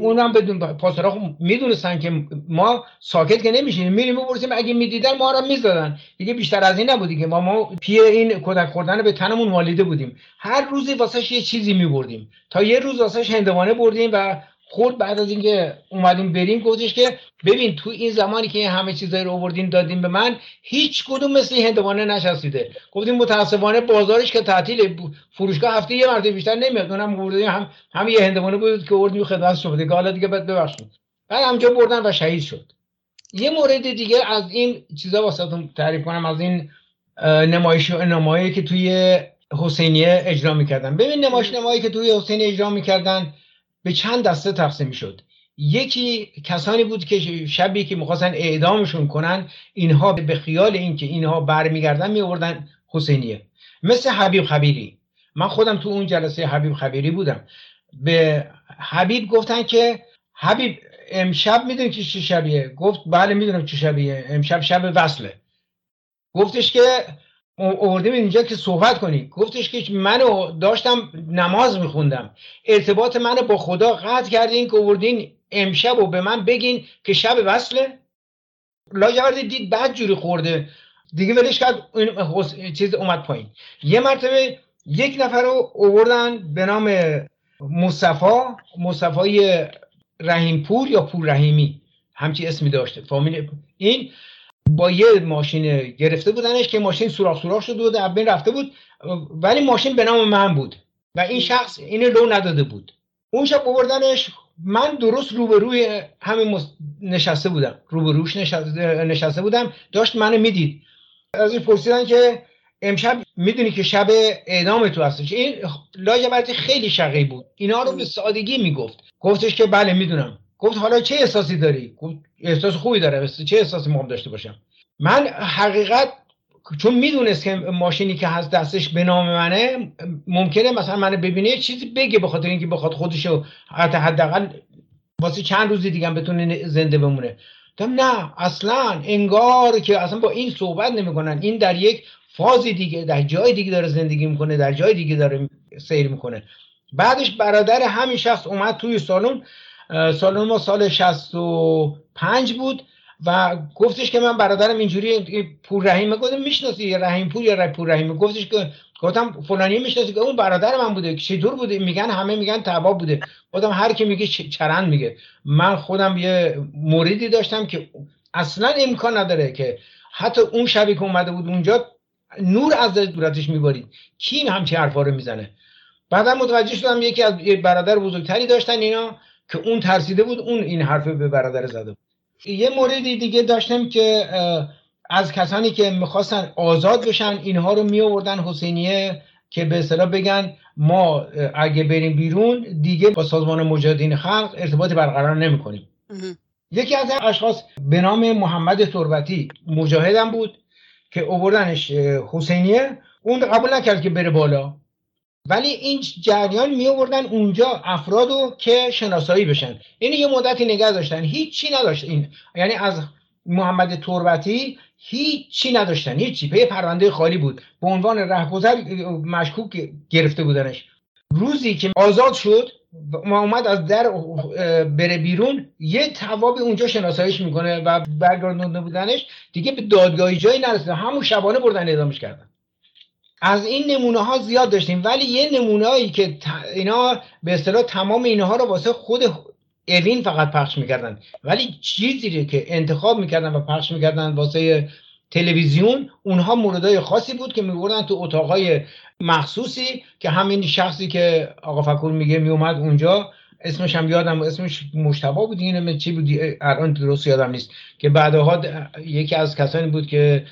اونم بدون پاسدارا خب می‌دونستن که ما ساکت که نمیشیم میریم می‌پرسیم اگه می‌دیدن ما رو می‌زدن. دیگه بیشتر از این نبودی که ما ما پی این کودک خوردن به تنمون والیده بودیم. هر روزی واسش یه چیزی میبردیم. تا یه روز واسش هندوانه بردیم و خود بعد از اینکه اومدیم بریم گفتش که ببین تو این زمانی که همه چیزایی رو آوردین دادیم به من هیچ کدوم مثل این هندوانه نشستیده. گفتیم متاسفانه بازارش که تعطیل فروشگاه هفته یه مرتبه بیشتر نمیاد. اونم آوردیم هم هم یه هندوانه بود که آوردیم خدمت دیگه. حالا دیگه ببخشید. بعد همجا بردن و شهید شد. یه مورد دیگه از این چیزا واسهتون تعریف کنم از این نمایش نمایی که توی حسینیه اجرا می‌کردن. ببین نمایش نمایی که توی حسینیه اجرا می‌کردن به چند دسته تقسیم شد یکی کسانی بود که شبی که می‌خواستن اعدامشون کنن اینها به خیال اینکه اینها برمیگردن میوردن حسینیه. مثل حبیب خبیری. من خودم تو اون جلسه حبیب خبیری بودم. به حبیب گفتن که حبیب امشب می‌دونی که چه شبیه؟ گفت بله می‌دونم چه شبیه. امشب شب وصله. گفتش که آوردیم اینجا که صحبت کنی. گفتش که منو داشتم نماز میخوندم. ارتباط منو با خدا قطع کردین که آوردین امشب و به من بگین که شب وصله. لاجوردی دید بعد جوری خورده. دیگه ولش کرد این چیز اومد پایین. یه مرتبه یک نفر رو آوردن به نام مصطفی. مصطفی رحیمپور یا پور رحیمی همچی اسمی داشته. فامیل این با یه ماشین گرفته بودنش که ماشین سوراخ سوراخ شده بود از رفته بود ولی ماشین به نام من بود و این شخص این لو نداده بود. اون شب بردنش من درست روبروی همین نشسته بودم. روبروش نشسته, نشسته بودم داشت منو می‌دید. از این پرسیدن که امشب می‌دونی که شب اعدام تو هستش این لاجبرتی خیلی شقی بود. اینا رو به سادگی می‌گفت. گفتش که بله می‌دونم. گفت حالا چه احساسی داری؟ گفت احساس خوبی داره چه احساسی مهم داشته باشم؟ من حقیقت چون می‌دونست که ماشینی که هست دستش به نام منه ممکنه مثلا منو ببینه چیزی بگه به خاطر اینکه بخواد خودشو حتی حداقل واسه چند روزی دیگه بتونه زنده بمونه. گفتم نه اصلا انگار که اصلا با این صحبت نمی‌کنن. این در یک فازی دیگه در جای دیگه داره زندگی می‌کنه در جای دیگه داره سیر می‌کنه. بعدش برادر همین شخص اومد توی سالن. سالن ما سال 65 بود و گفتش که من برادرم اینجوری پور رحیم گفتم می‌شناسی رحیم پور یا پور رحیم؟ گفتش که گفتم فلانی می‌شناسی که اون برادر من بوده چطور بوده؟ میگن همه میگن تبا بوده. گفتم هر کی میگه چرند میگه. من خودم یه موردی داشتم که اصلا امکان نداره که حتی اون شبی که اومده بود اونجا نور از دورتش میبارید. کی همچی حرفا رو می‌زنه؟ بعدا متوجه شدم یکی از برادر بزرگتری داشتن اینا. که اون ترسیده بود اون این حرف به برادر زده بود. یه موردی دیگه داشتم که از کسانی که می‌خواستن آزاد بشن اینها رو می آوردن حسینیه که به اصطلاح بگن ما اگه بریم بیرون دیگه با سازمان مجاهدین خلق ارتباطی برقرار نمی‌کنیم. یکی از اشخاص به نام محمد تربتی مجاهدم بود که اووردنش حسینیه. اون قبول نکرد که بره بالا. ولی این جریان می آوردن اونجا افرادو که شناسایی بشن. این یه مدتی نگه داشتن. هیچی نداشت. این یعنی از محمد تربتی هیچی نداشتن. هیچی پی پرونده خالی بود. به عنوان رهگذر مشکوک گرفته بودنش. روزی که آزاد شد ما اومد از در بره بیرون یه توابی اونجا شناساییش می‌کنه و برگردونده بودنش دیگه به دادگاهی جایی نرسیده. همون شبانه بردن اعدامش کردن. از این نمونه ها زیاد داشتیم. ولی یه نمونه هایی که اینا به اصطلاح تمام اینها رو واسه خود اوین فقط پخش می‌کردن. ولی چیزی که انتخاب می‌کردن و پخش می‌کردن واسه تلویزیون اونها موردهای خاصی بود که میبردن تو اتاقهای مخصوصی که همین شخصی که آقا فکر میگه میومد اونجا اسمش هم یادم اسمش مشتبه بود اینه چی بود؟ الان درست یادم نیست. که بعدها یکی از کسانی بود که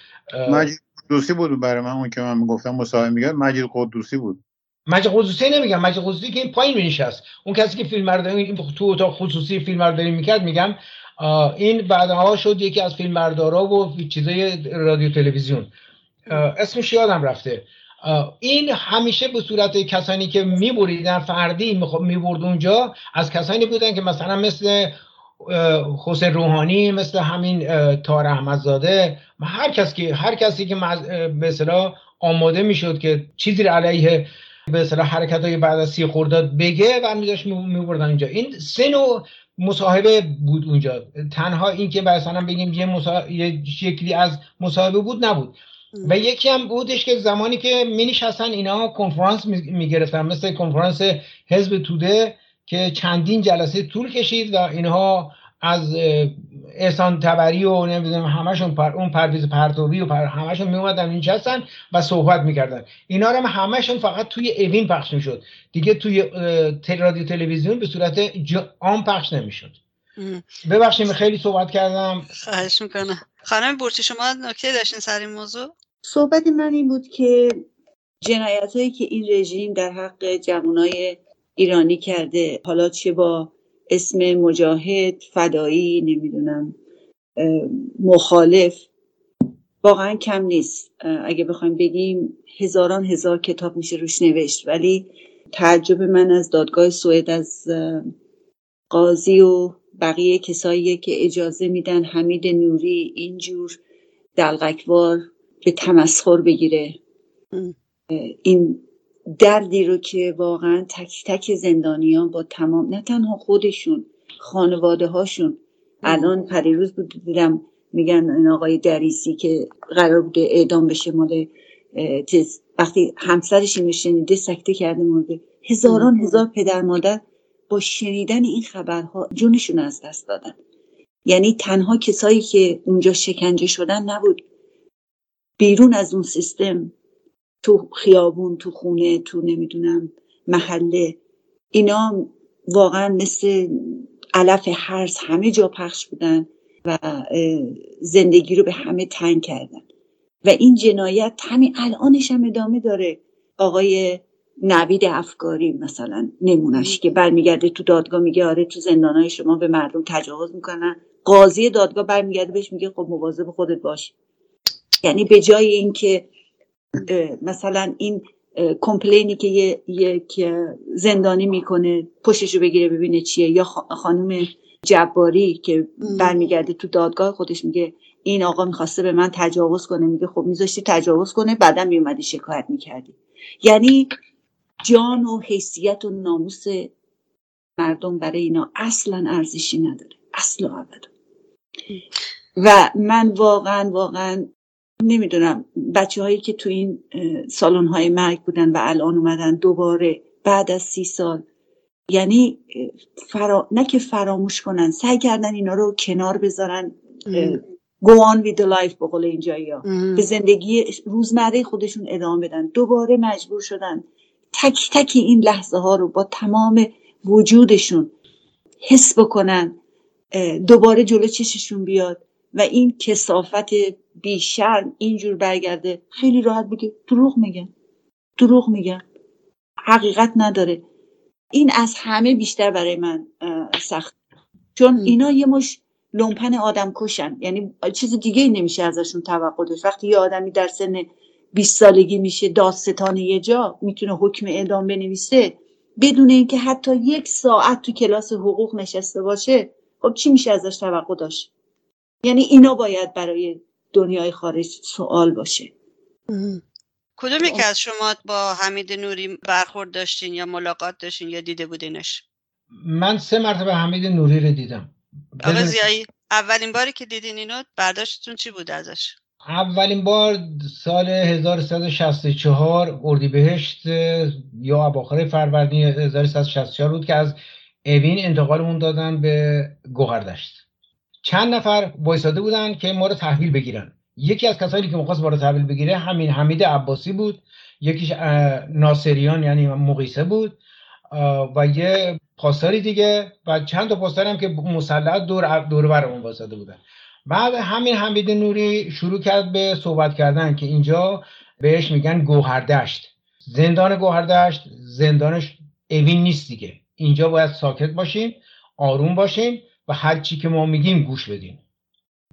قدوسی بود برای من اون که من گفتم مصاحبه میگه مجید قدوسی بود. مجید قدوسی نمیگم مجید قدوسی که این پایین مینشست اون کسی که فیلم برداری تو اتاق خصوصی فیلم برداری می‌کرد میگم این بعدها شد یکی از فیلم بردارا و چیزای رادیو تلویزیون. اسمش یادم رفته. این همیشه به صورت کسانی که میبریدن فردی می‌برد اونجا از کسانی بودن که مثلا مثل حسین روحانی مثل همین تار احمدزاده. هر کسی که هر کسی که به اصطلاح آماده می‌شد که چیزی رو علیه به اصطلاح حرکت های بعد از سی خورداد بگه و میداشت میبردن اینجا. این سه نوع مصاحبه بود اونجا. تنها این که مثلا بگیم یه, مصاحبه، یه شکلی از مصاحبه بود نبود. و یکی هم بودش که زمانی که می نشستن اینا کنفرانس می گرفتن مثل کنفرانس حزب توده. که چندین جلسه طول کشید و اینها از احسان تبری و نمی‌دونم همشون پر اون پرویز پرتوی و پر همشون می اومدن اینجا هستن و صحبت می‌کردن. اینا رو هم همشون فقط توی اوین پخش می‌شد. دیگه توی رادیو تلویزیون به صورت عام پخش نمی‌شد. ببخشید خیلی صحبت کردم. خواهش می‌کنم. خانم بورچی شما نکته داشتین سر این موضوع؟ صحبت من این بود که جنایت هایی که این رژیم در حق جوانای ایرانی کرده. حالا چه با اسم مجاهد فدایی نمی‌دونم مخالف. واقعا کم نیست. اگه بخوایم بگیم هزاران هزار کتاب میشه روش نوشت. ولی تعجب من از دادگاه سوئد از قاضی و بقیه کسایی که اجازه میدن حمید نوری اینجور دلغکوار به تمسخر بگیره. این دردی رو که واقعا تک تک زندانیان با تمام نه تنها خودشون خانواده هاشون الان پریروز بود دیدم میگن این آقای دریسی که قرار بوده اعدام بشه مال چیز. وقتی همسرش اینو شنیده سکته کرده مرده هزاران هزار پدر مادر با شنیدن این خبرها جونشون از دست دادن. یعنی تنها کسایی که اونجا شکنجه شدن نبود. بیرون از اون سیستم تو خیابون تو خونه تو نمی‌دونم محله. اینا واقعا مثل علف هرز همه جا پخش بودن و زندگی رو به همه تنگ کردن. و این جنایت همین الانش هم ادامه داره. آقای نوید افکاری مثلا نمونش که برمیگرده تو دادگاه میگه آره تو زندانهای شما به مردم تجاوز می‌کنن. قاضی دادگاه برمیگرده بهش میگه خب مواظب خودت باش. یعنی به جای اینکه مثلا این کمپلینی که یک زندانی می‌کنه پشتشو بگیره ببینه چیه. یا خانم جباری که برمیگرده تو دادگاه خودش میگه این آقا می‌خواسته به من تجاوز کنه. میگه خب میذاشتی تجاوز کنه بعدا میومدی شکایت می‌کردی. یعنی جان و حیثیت و ناموس مردم برای اینا اصلا ارزشی نداره. اصلا ابدا و من واقعا واقعا نمی‌دونم بچه هایی که تو این سالن های مرگ بودن و الان اومدن دوباره بعد از سی سال یعنی فرا... نه که فراموش کنن سعی کردن اینا رو کنار بذارن go on with the life به قول اینجایی ها. به زندگی روزمره خودشون ادامه بدن. دوباره مجبور شدن. تک تک این لحظه ها رو با تمام وجودشون حس بکنن دوباره جلو چششون بیاد. و این کسافت بیشرم اینجور برگرده. خیلی راحت بگه دروغ میگن دروغ میگن حقیقت نداره. این از همه بیشتر برای من سخت. چون اینا یه مش لومپن آدم کشن. یعنی چیز دیگه ای نمیشه ازشون توقع داشت وقتی یه آدمی در سن 20 سالگی میشه داستان یه جا می‌تونه حکم اعدام بنویسه. بدون اینکه حتی یک ساعت تو کلاس حقوق نشسته باشه خب چی میشه ازش توقع داشت؟ یعنی اینا باید برای دنیای خارج سوال باشه. کدومی که از شما با حمید نوری برخورد داشتین یا ملاقات داشتین یا دیده بودینش؟ من سه مرتبه حمید نوری رو دیدم. آقا زیایی اولین باری که دیدین اینو برداشتتون چی بود ازش؟ اولین بار سال 1364 اردیبهشت یا اواخر فروردین 1364 بود که از اوین انتقالمون دادن به گوهردشت. چند نفر وایساده بودن که ما رو تحویل بگیرن. یکی از کسانی که می‌خواست ما رو تحویل بگیره همین حمید عباسی بود. یکیش ناصریان یعنی مقیسه بود. و یه پاساری دیگه و چند تا پاسار هم که مسلح دور دور برمون وایساده بودن. بعد همین حمید نوری شروع کرد به صحبت کردن که اینجا بهش میگن گوهردشت. زندان گوهردشت زندانش اوین نیست دیگه. اینجا باید ساکت باشیم آروم باشیم. و هر چی که ما میگیم گوش بدیم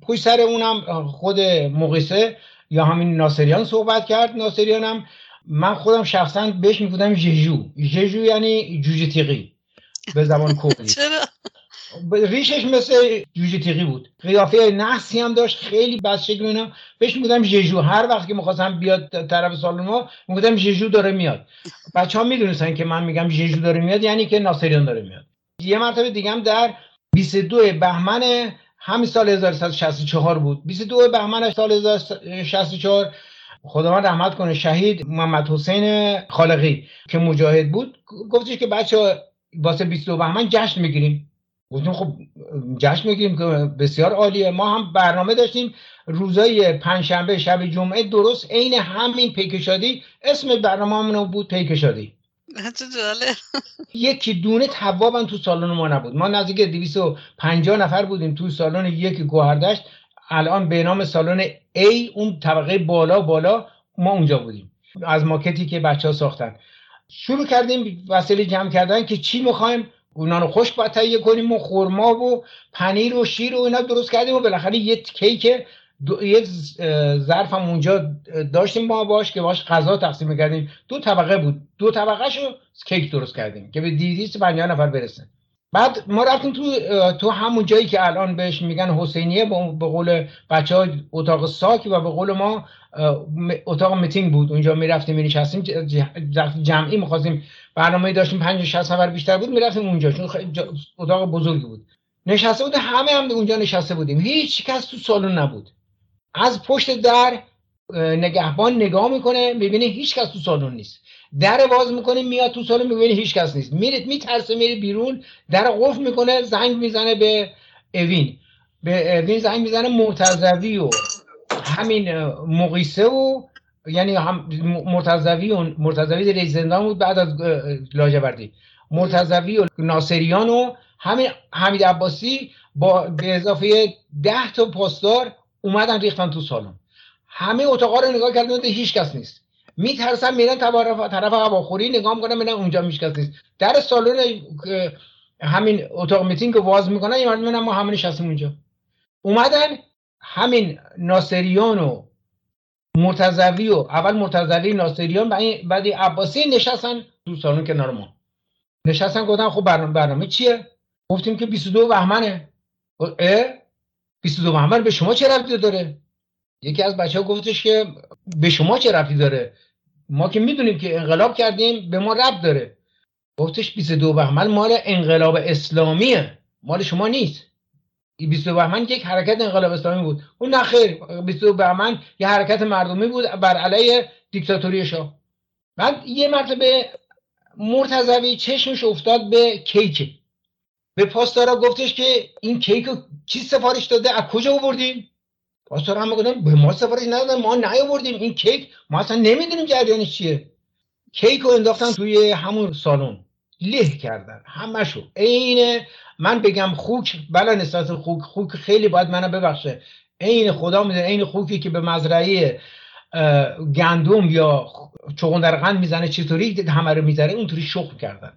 پشت سر اونم خود مقیسه یا همین ناصریان صحبت کرد. ناصریان هم من خودم شخصا بهش می‌گفتم جژو جژو یعنی جوجه تیغی. به زبان کردی ریشش مثل جوجه تیغی بود. قیافه نحسی هم داشت خیلی بس شکل اینا. بهش می‌گفتم جژو هر وقت که می‌خواستم بیاد طرف سالن ما می‌گفتم جژو داره میاد. بچه ها می‌دونستن که من میگم جژو داره میاد یعنی که ناصریان داره میاد. یه مرتبه دیگه هم در 22 بهمن همین سال 1364 بود. 22 بهمن سال 1364 خداوند رحمت کنه شهید محمد حسین خالقی که مجاهد بود. گفتش که بچه واسه 22 بهمن جشن می‌گیریم. گفتیم خب جشن می‌گیریم که بسیار عالیه. ما هم برنامه داشتیم. روزای پنجشنبه شب جمعه درست عین همین پیکشادی. اسم برنامه بود پیکشادی. چه جالب یکی دونه تواب هم تو سالن ما نبود. ما نزدیک 250 نفر بودیم تو سالن یک گوهردشت. الان به نام سالن A اون طبقه بالا بالا ما اونجا بودیم. از ماکتی که بچه ها ساختن. شروع کردیم وسیله جمع کردن که چی می‌خوایم؟ رو خشک باید تهیه کنیم و خورما و پنیر و شیر و اینا درست کردیم و بالاخره یه کیک دو یه ظرف هم اونجا داشتیم ما باش که باش غذا تقسیم می‌کردیم. دو طبقه بود. دو طبقه شو کیک درست کردیم که به دیدیست پنجاه نفر برسه. بعد ما رفتیم تو تو همون جایی که الان بهش میگن حسینیه به قول بچه ها اتاق ساک و به قول ما اتاق میتینگ بود. اونجا می‌رفتیم مینشستیم جمعی می‌خواستیم. برنامه داشتیم 50 60 نفر بیشتر بود می‌رفتیم اونجا چون اتاق بزرگی بود. نشسته بود همه هم اونجا نشسته بودیم. هیچ کس تو سالن نبود. از پشت در نگهبان نگاه می‌کنه می‌بینه هیچ کس تو سالن نیست. در باز می‌کنه میاد تو سالن می‌بینه هیچ کس نیست. میره میترسه میره بیرون در قفل می‌کنه زنگ می‌زنه به اوین. به اوین زنگ می‌زنه مرتضوی و همین مقیسه و یعنی هم مرتضوی و مرتضوی رئیس زندان بود بعد از لاجوردی. مرتضوی و ناصریان و همین حمید عباسی با به اضافه ده تا پاسدار اومدن ریختن تو سالن. همه اتاقا رو نگاه کردن هیچ کس نیست. میترسن میرن طرف طرف هواخوری نگاه می‌کنن میرن اونجا هیچ کس نیست. در سالن همین اتاق میتینگ رو واز می‌کنن یه مردم ما همه نشستیم اونجا. اومدن همین ناصریان و مرتضوی و اول مرتضوی ناصریان بعد عباسی نشستن تو سالن کنار ما. نشستن گفتن خب برنامه, برنامه چیه؟ گفتیم که 22 بهمنه. 22 بهمن به شما چه ربطی داره؟ یکی از بچه ها گفتش که به شما چه ربطی داره؟ ما که می‌دونیم که انقلاب کردیم به ما ربط داره. گفتش 22 بهمن مال انقلاب اسلامیه. مال شما نیست. 22 بهمن یک حرکت انقلاب اسلامی بود. اون نخیر 22 بهمن یه حرکت مردمی بود بر علیه دیکتاتوری شاه. بعد یه مرتبه مرتضوی چشمش افتاد به کیک به پاسدارا گفتش که این کیک رو چی سفارش داده؟ از کجا آوردیم پاسدارا هم گفتن به ما سفارش ندادن ما نیاوردیم. این کیک ما اصلا نمی‌دونیم جریانش چیه. کیک رو انداختن توی همون سالن. له کردن. همشو عین من بگم خوک بلا نسبت خوک خوک خیلی باید منو ببخشه. عین خدا می‌دونه عین خوکی که به مزرعه گندم یا چغندرقند می‌زنه چطوری همه رو می‌زنه اونطوری شخم کردن.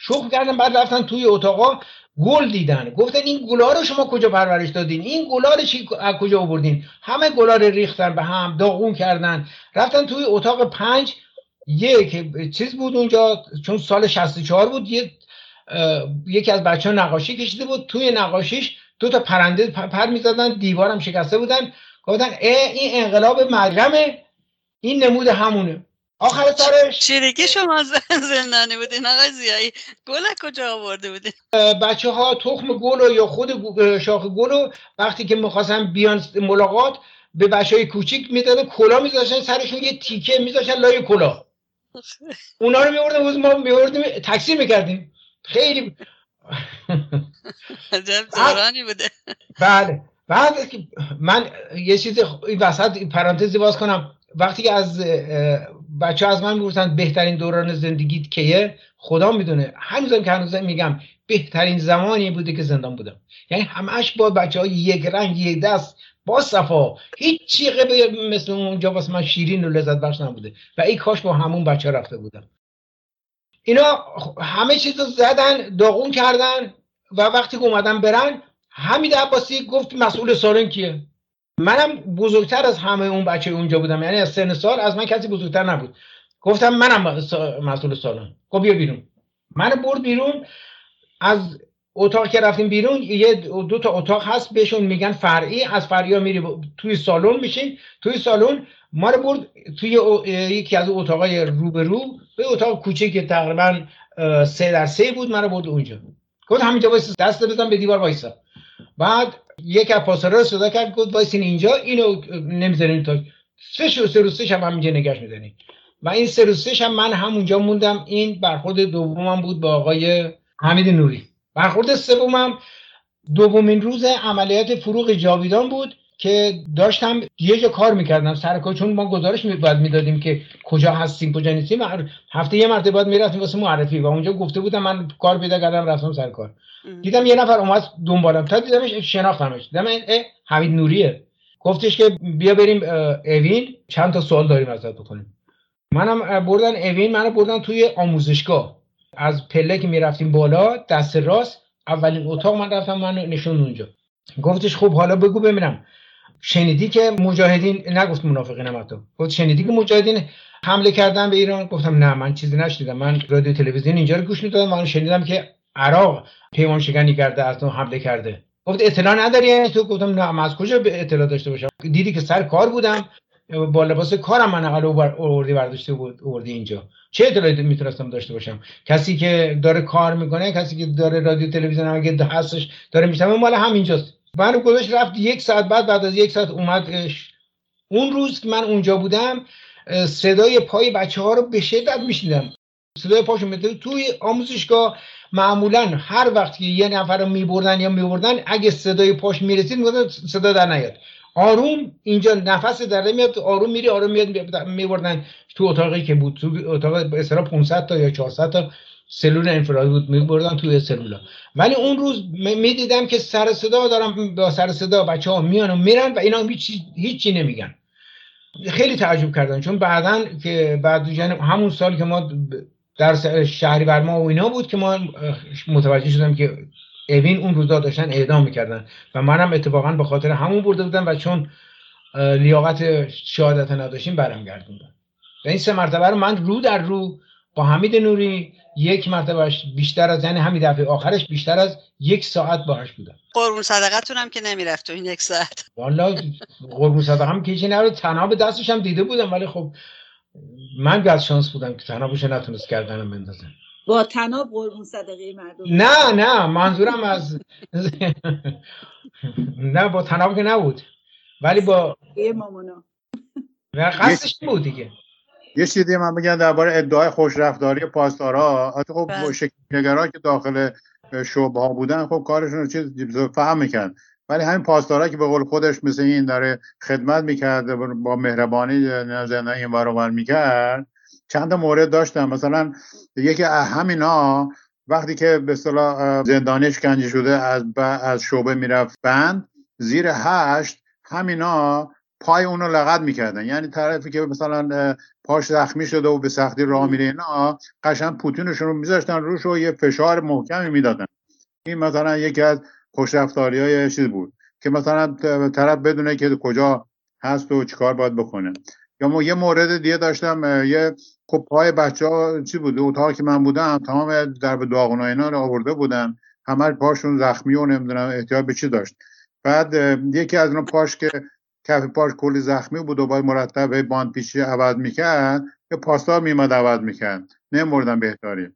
شخم کردن بعد رفتن توی اتاقا گل دیدن. گفتن این گلا رو شما کجا پرورش دادین؟ این گلا رو چی از کجا آوردین؟ همه گلا رو ریختن به هم داغون کردن. رفتن توی اتاق پنج یک چیز بود اونجا چون سال 64 بود یه یکی از بچه ها نقاشی کشیده بود. توی نقاشیش دو تا پرنده پر می‌زدن دیوارم شکسته بودن. گفتن این انقلاب مرگمه این نمود همونه. آخر سرش. چیرگی شما زندانی بودین آقای زیایی. گل کجا آورده بودین؟ بچه ها تخم گل یا خود شاخ گل وقتی که می‌خواستن بیان ملاقات به بچه های کوچیک می‌دادن کلا میذاشتن سرشون یه تیکه میذاشتن لای کلا. اونا رو میوردن ما میوردیم تکثیر می‌کردیم. خیلی عجب دورانی بوده. بله. بعد من یه چیز این وسط پرانتزی باز کنم. وقتی از بچه از من می‌گفتن بهترین دوران زندگیت کیه خدا می‌دونه. هنوزم که هنوزم میگم بهترین زمانی بوده که زندان بودم. یعنی همش با بچه های یک رنگ یک دست با صفا. هیچ چیقه مثل اونجا واسه من شیرین و لذت بخش نبوده. و این کاش با همون بچه رفته بودم. اینا همه چیز رو زدن داغون کردن و وقتی که اومدن برن حمید عباسی گفت مسئول سالن کیه؟ منم بزرگتر از همه اون بچه اونجا بودم. یعنی از سن سال از من کسی بزرگتر نبود. گفتم منم مسئول سالن. خب بیا بیرون. من برد بیرون. از اتاق که رفتیم بیرون یه دو تا اتاق هست بهشون میگن فرعی. از فرعی میری توی سالن میشین. توی سالن ما رو برد توی یکی از اتاقای روبرو به اتاق کوچه که تقریبا سه در سه بود من رو برد اونجا. گفت همینجا دست بزن به دیوار وایسا. بعد یک از پاسدارا رو صدا کرد گفت وایسین اینجا اینو نمی‌ذارین تا سه شو سه روز هم همینجا نگاش میدنین و این سه روز هم من همونجا موندم این برخورد دومم بود با آقای حمید نوری. برخورد سومم دومین روز عملیات فروغ جاویدان بود. که داشتم یه جا کار می‌کردم سر کار چون ما گزارش باید می‌دادیم که کجا هستیم کجا نیستیم هفته یه مرتبه باید می‌رفتیم واسه معرفی و اونجا گفته بودم من کار پیدا کردم رفتم سر کار. دیدم یه نفر اومد دنبالم. تا دیدمش شناختمش. دیدم حمید نوریه. گفتش که بیا بریم اوین. چند تا سوال داریم ازت بکنیم. منم بردن اوین منو بردن توی آموزشگاه. از پله که می‌رفتیم بالا دست راست اولین اتاق من رفتم من نشون اونجا. گفتش خب حالا بگو ببینم. شنیدی که مجاهدین نگفت منافقین هم تو گفت شنیدی که مجاهدین حمله کردن به ایران؟ گفتم نه من چیزی نشنیدم. من رادیو تلویزیون اینجا رو گوش می‌دادم من شنیدم که عراق پیمان شکنی کرده از حمله کرده. گفت اطلاع نداری یعنی تو؟ گفتم نه من از کجا به اطلاع داشته باشم؟ دیدی که سر کار بودم. با لباس کارم من نقل اوردی برداشته بود اوردی اینجا. چه اطلاعی می‌تونستم داشته باشم؟ کسی که داره کار می‌کنه کسی که داره رادیو تلویزیون اگه هستش داره میشنوه مال همینجاست. من گذاشت رفت یک ساعت بعد بعد از یک ساعت اومد اون روز که من اونجا بودم صدای پای بچه ها رو به شدت میشنیدم. صدای پاشون میده توی آموزشگاه معمولا هر وقت که یه نفر رو میبردن یا میبردن اگه صدای پاش می‌رسید می‌گفتن صدا در نیاد. آروم اینجا نفس در میاد آروم میری آروم میاد میبردن. تو اتاقی که بود تو اتاق به 500 تا یا 400 تا سلول انفرادی بود میبردن توی سلولا. ولی اون روز می‌دیدم که سر صدا دارم با سر صدا بچه ها میان و میرن و اینا هیچ هیچی نمیگن. خیلی تعجب کردن. چون بعدا که بعد یعنی همون سال که ما در شهری بر ما و اینا بود که ما متوجه شدم که اوین اون روزا داشتن اعدام می‌کردن. و منم اتفاقا به خاطر همون برده بودم و چون لیاقت شهادت نداشتیم برم گردوندم و این سه مرتبه رو من رو در رو با حمید نوری یک مرتبه بیشتر از یعنی همین دفعه آخرش بیشتر از یک ساعت باهاش بودم. قربون صدقتون هم که نمی‌رفت تو این یک ساعت. والا قربون صدقه هم که نرو تنها دستش هم دیده بودم ولی خب من از شانس بودم که تنابش نتونست کردنم بندازم با تناب قربون صدقه مردم. نه نه منظورم از نه با تناب که نبود. ولی با یه مامانا. قصدش بود دیگه. یه چیزی من بگم درباره ادعای خوشرفتاری پاسدارا. خب بله. شکلگرا که داخل شعبه ها بودن خب کارشون رو چیز فهم می‌کرد ولی همین پاسدارا که به قول خودش مثل این داره خدمت می‌کرد با مهربانی زنده این ور می‌کرد چند مورد داشتم مثلا یکی همینا وقتی که به اصطلاح زندانی شکنجه شده از از شعبه می‌رفت بند زیر هشت همینا پای اونو لغت می‌کردن. یعنی طرفی که مثلا پاش زخمی شده و به سختی راه میره. اینا قشنگ پوتینشون رو میذاشتن روش و یه فشار محکمی می‌دادن. این مثلا یکی از خوشرفتاری های چیز بود که مثلا طرف بدونه که کجا هست و چیکار باید بکنه. یا ما یه مورد دیگه داشتم یه خب پای بچه ها چی بود؟ اتاقی که من بودم تمام در به داغون اینا رو آورده بودن. همه پاشون زخمی و نمی‌دونم احتیاط به چی داشت. بعد یکی از اون پاش که کف پاش کلی زخمی بود و باید مرتب باند پیشی عوض می‌کرد یه پاسدار میمد عوض می‌کرد. نمردن بهتاری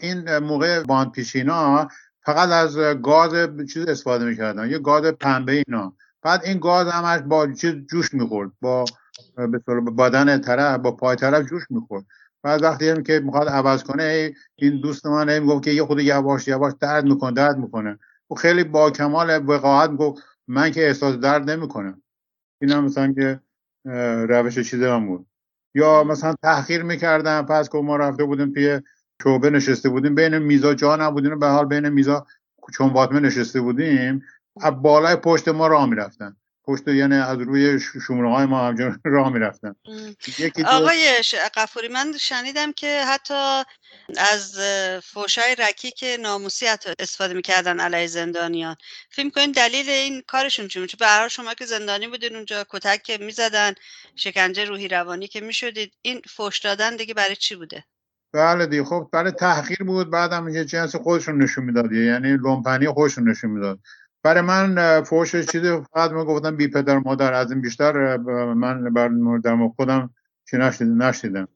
این موقع باند پیشینا فقط از گاز چیز استفاده می‌کردن یه گاز پنبه اینا. بعد این گاز همش با چیز جوش می‌خورد با به بدن طرف با پای طرف جوش می‌خورد. بعد وقتی هم که می‌خواد عوض کنه این دوست من هم گفت که یه خود یواش یواش درد می‌کنه درد می‌کنه. و خیلی با کمال وقاحت گفت من که احساس درد نمی‌کنم این هم مثلا که روش چیز من بود. یا مثلا تحقیر می‌کردن پس که ما رفته بودیم توی شعبه نشسته بودیم بین میزا جا نبودیم به حال بین میزا چون نشسته بودیم از بالای پشت ما راه می‌رفتن. پشت یعنی از روی شماره های ما همجور راه می‌رفتن. آقای قفوری من شنیدم که حتی از فوشای رکی که ناموسی حتی استفاده می‌کردن علیه زندانیان. فکر کنین دلیل این کارشون چی چون به شما که زندانی بودین اونجا کتک که می‌زدن شکنجه روحی روانی که می‌شدید این فوش دادن دیگه برای چی بوده؟ بله دیگه خب برای تحقیر بود بعدم یه جنس خودشون نشون می‌داد. یعنی لومپنی خودشون نشون می‌داد. برای من فوش چیزی فقط من گفتم بی پدر مادر از این بیشتر من بر در خودم چی نشدیدم نشدیدم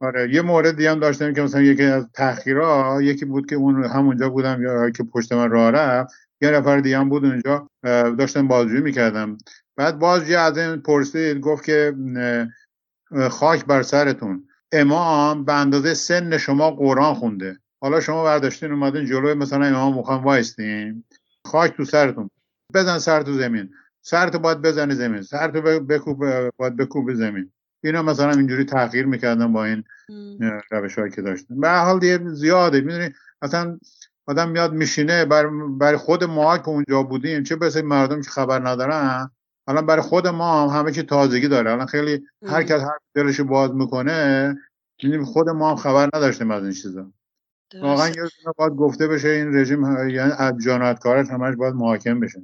آره یه مورد دیگه هم داشتم که مثلا یکی از تحقیرها یکی بود که اون همونجا بودم یا که پشت من راه رفت یه نفر دیگه هم بود اونجا داشتم بازجویی می‌کردم. بعد بازجوی از این پرسید گفت که خاک بر سرتون. امام به اندازه سن شما قرآن خونده. حالا شما برداشتین اومدین جلوی مثلا امام مخوام وایستین. خاک تو سرتون. بزن سر تو زمین. سرتو باید بزنی زمین. سرتو بکوب باید بکوب زمین. اینا مثلا اینجوری تغییر می‌کردن با این روش هایی که داشتن. به حال دیگه زیاده. می‌دونی مثلا آدم میاد میشینه بر, بر خود ما که اونجا بودیم چه بسه مردم که خبر ندارن؟ الان برای خود ما هم همه که تازگی داره. الان خیلی هر کس هر دلش باز می‌کنه خود ما هم خبر نداشتیم از این چیزا. واقعا یه باید گفته بشه این رژیم یعنی از جنایتکارش همش باید محاکم بشه.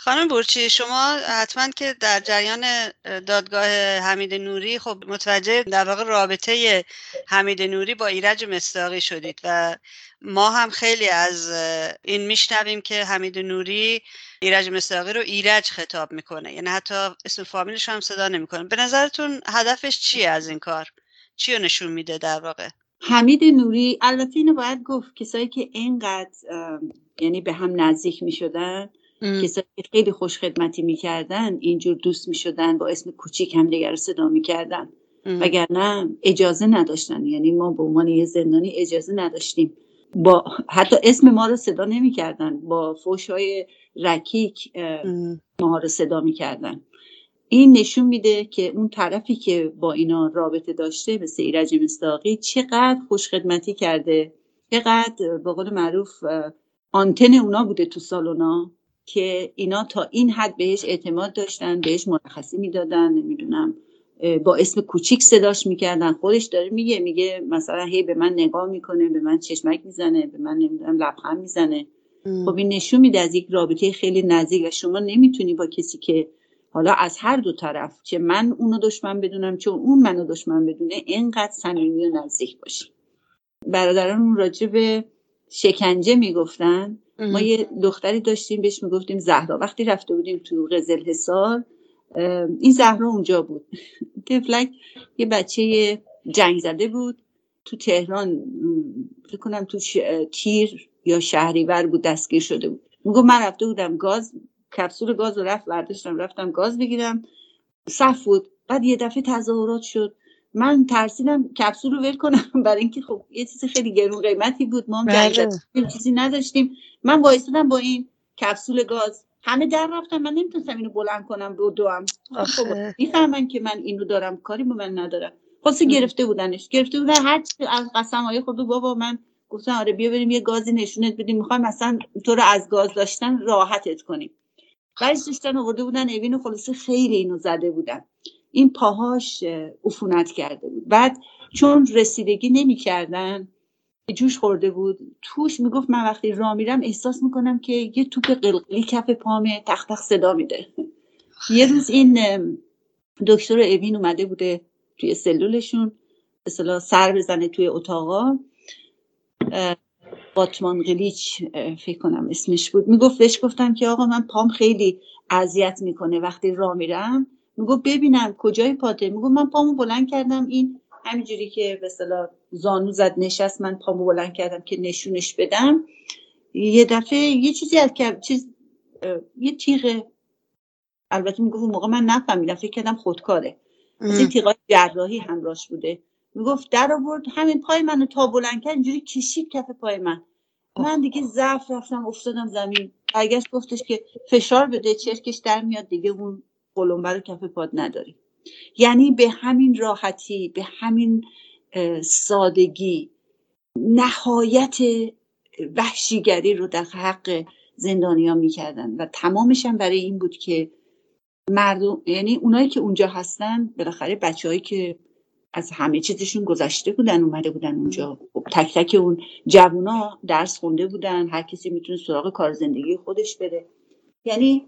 خانم بورچی شما حتما که در جریان دادگاه حمید نوری خب متوجه در واقع رابطه حمید نوری با ایرج مستاقی شدید و ما هم خیلی از این میشنویم که حمید نوری ایرج مستاقی رو ایرج خطاب می‌کنه. یعنی حتی اسم فامیلش هم صدا نمی‌کنه. به نظرتون هدفش چیه از این کار؟ چی رو نشون میده در واقع؟ حمید نوری البته اینو باید گفت کسایی که اینقدر یعنی به هم نزدیک می‌شدن کسایی که خیلی خوش خدمتی می‌کردن اینجور دوست می‌شدن با اسم کوچیک هم دیگر رو صدا می‌کردن. وگرنه اجازه نداشتن یعنی ما به عنوان یه زندانی اجازه نداشتیم. با حتی اسم ما رو صدا نمی‌کردن با فوش های رکیک ما رو صدا می‌کردن. این نشون میده که اون طرفی که با اینا رابطه داشته مثل ایرج مستاقی چقدر خوشخدمتی کرده. چقدر به قول معروف آنتن اونا بوده تو سالونا که اینا تا این حد بهش اعتماد داشتن بهش مرخصی می‌دادن نمی‌دونم با اسم کوچیک صداش می‌کردن. خودش داره میگه میگه مثلا هی به من نگاه می‌کنه به من چشمک می‌زنه به من نمی‌دونم لبخند می‌زنه. خب این نشون میده از یک رابطه خیلی نزدیک و شما نمی‌تونی با کسی که حالا از هر دو طرف چه من اونو دشمن بدونم چون اون منو دشمن بدونه اینقدر صمیمی و نزدیک باشی برادران اون راجع به شکنجه می‌گفتن. ما یه دختری داشتیم بهش می‌گفتیم زهرا. وقتی رفته بودیم تو قزل حصار این زهرا اونجا بود. تفلک یه بچه جنگ زده بود. تو تهران فکر کنم تو تیر یا شهریور بود دستگیر شده بود. میگو من رفته بودم گاز کپسول گاز رو رفت برداشتم رفتم گاز بگیرم. صف بود. بعد یه دفعه تظاهرات شد. من ترسیدم کپسول رو ول کنم برای اینکه خب یه چیز خیلی گرون قیمتی بود. ما هم چیزی نداشتیم. من وایسادم با این کپسول گاز. همه در رفتم من نمی‌تونستم اینو بلند کنم رو دوام. خب می‌فهمن که من اینو دارم. کاری با من ندارم. خاصی گرفته بودنش. گرفته بودن. هر از قسم های خود بابا من گفتم آره بیا بریم یه گازی نشونت بدیم. می‌خوایم مثلا تو رو از گاز داشتن راحتت کنیم. بعدش داشتن آورده بودن اوین و خلاصه خیلی اینو زده بودن. این پاهاش عفونت کرده بود. بعد چون رسیدگی نمی‌کردن جوش خورده بود. توش می‌گفت من وقتی راه میرم احساس می‌کنم که یه توپ قلقلی کف پامه تخت تخت صدا میده. یه روز این دکتر اوین اومده بوده توی سلولشون مثلا سر بزنه توی اتاقا. باتمان گلیچ فکر کنم اسمش بود. می‌گفت بهش گفتم که آقا من پام خیلی اذیت می‌کنه وقتی راه میرم. می‌گفت ببینم کجای پاته می‌گفت من پامو بلند کردم. این همینجوری که به زانو زد نشست. من پامو بلند کردم که نشونش بدم. یه دفعه یه چیزی از که چیز یه تیغ. البته می‌گفت موقع من نفهمیدم. فکر کردم خودکاره. از این تیغای جراحی همراش بوده. می‌گفت در آورد همین پای منو تا بلند کرد اینجوری کشید کف پای من. من دیگه ضعف رفتم افتادم زمین. برگشت گفتش که فشار بده چرکش در میاد دیگه اون قلمبه رو کف پاد نداری یعنی به همین راحتی به همین سادگی نهایت وحشیگری رو در حق زندانیا می‌کردن. و تمامش هم برای این بود که مردم یعنی اونایی که اونجا هستن بالاخره بچههایی که از همه چیزشون گذشته بودن اومده بودن اونجا. خب تک تک اون جوونا درس خونده بودن هر کسی می‌تونه سراغ کار زندگی خودش بره. یعنی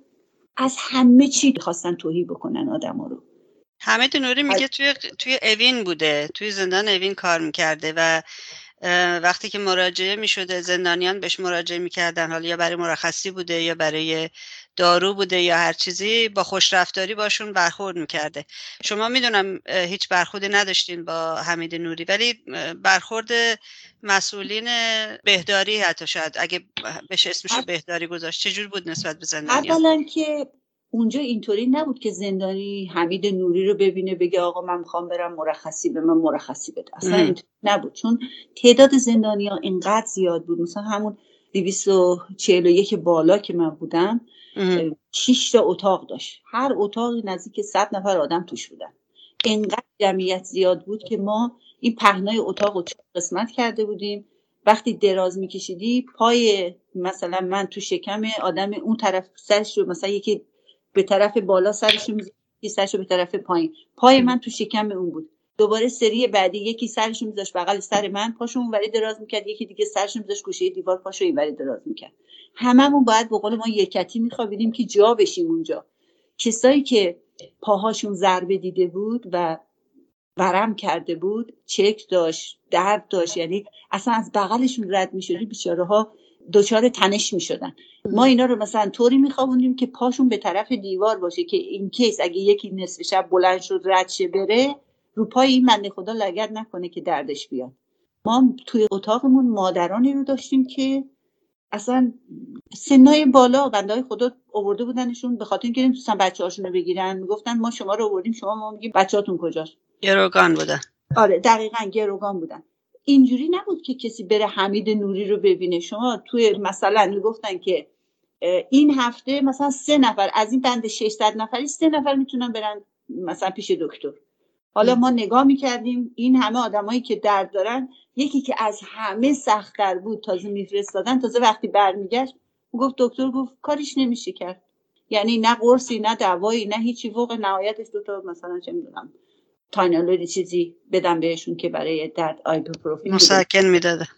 از همه چی خواستن توهی بکنن آدم رو. حمید نوری میگه توی توی اوین بوده توی زندان اوین کار می‌کرده و وقتی که مراجعه می‌شده زندانیان بهش مراجعه می‌کردن حالا یا برای مرخصی بوده یا برای دارو بوده یا هر چیزی با خوشرفتاری باشون برخورد می‌کرده. شما می‌دونم هیچ برخوردی نداشتین با حمید نوری ولی برخورد مسئولین بهداری حتی شاید اگه بهش اسمش بهداری گذاشت. چجور بود نسبت به زندانیان اولا که اونجا اینطوری نبود که زندانی حمید نوری رو ببینه بگه آقا من می‌خوام برم مرخصی به من مرخصی بده. اصلا. اینطوری نبود. چون تعداد زندانی ها اینقدر زیاد بود. مثلا همون 241 بالا که من بودم 6 تا اتاق داشت. هر اتاقی نزدیک 100 نفر آدم توش بودن. انقدر جمعیت زیاد بود که ما این پهنای اتاق رو قسمت کرده بودیم. وقتی دراز میکشیدی پای مثلا من تو شکم آدم اون طرف سرش رو مثلا یکی به طرف بالا سرش رو یکی سرش رو به طرف پایین. پای من تو شکم اون بود. دوباره سری بعدی یکی سرش میذاشت بغل سر من پاشو اونوری دراز می‌کرد یکی دیگه سرش میذاشت گوشه دیوار پاشو اینوری دراز می‌کرد. هممون باید به قول ما یکتی میخوابیدیم که جا بشیم اونجا. کسایی که پاهاشون ضربه دیده بود و ورم کرده بود چک داشت درد داشت یعنی اصلا از بغلشون رد می‌شدی بیچاره ها دچار تنش می‌شدن. ما اینا رو مثلا طوری میخوابوندیم که پاشون به طرف دیوار باشه که این کیس اگه یکی نصف شب بلند شد رد شه بره رو پای این بنده خدا لگد نکنه که دردش بیاد. ما توی اتاقمون مادرانی رو داشتیم که اصلا سنای بالا بنده خدا آورده بودنشون به خاطر اینکه نمی‌تونستن بچه هاشون رو بگیرن. می‌گفتن ما شما رو آوردیم شما ما میگیم بچه‌هاتون کجاست؟ گروگان بودن آره دقیقا گروگان بودن. اینجوری نبود که کسی بره حمید نوری رو ببینه. شما توی مثلا می‌گفتن که این هفته مثلا سه نفر از این بند 600 نفری سه نفر می‌تونن برن مثلا پیش دکتر. حالا ما نگاه می‌کردیم این همه آدمایی که درد دارن یکی که از همه سختتر بود تازه میفرستادن تازه وقتی برمیگشت گفت دکتر گفت کاریش نمیشه کرد. یعنی نه قرصی نه دوایی نه هیچی فوق نهایتش دوتا مثلا چه می‌دونم تاینالوری چیزی بدم بهشون که برای درد آیبوپروفین. مسکن می‌داده.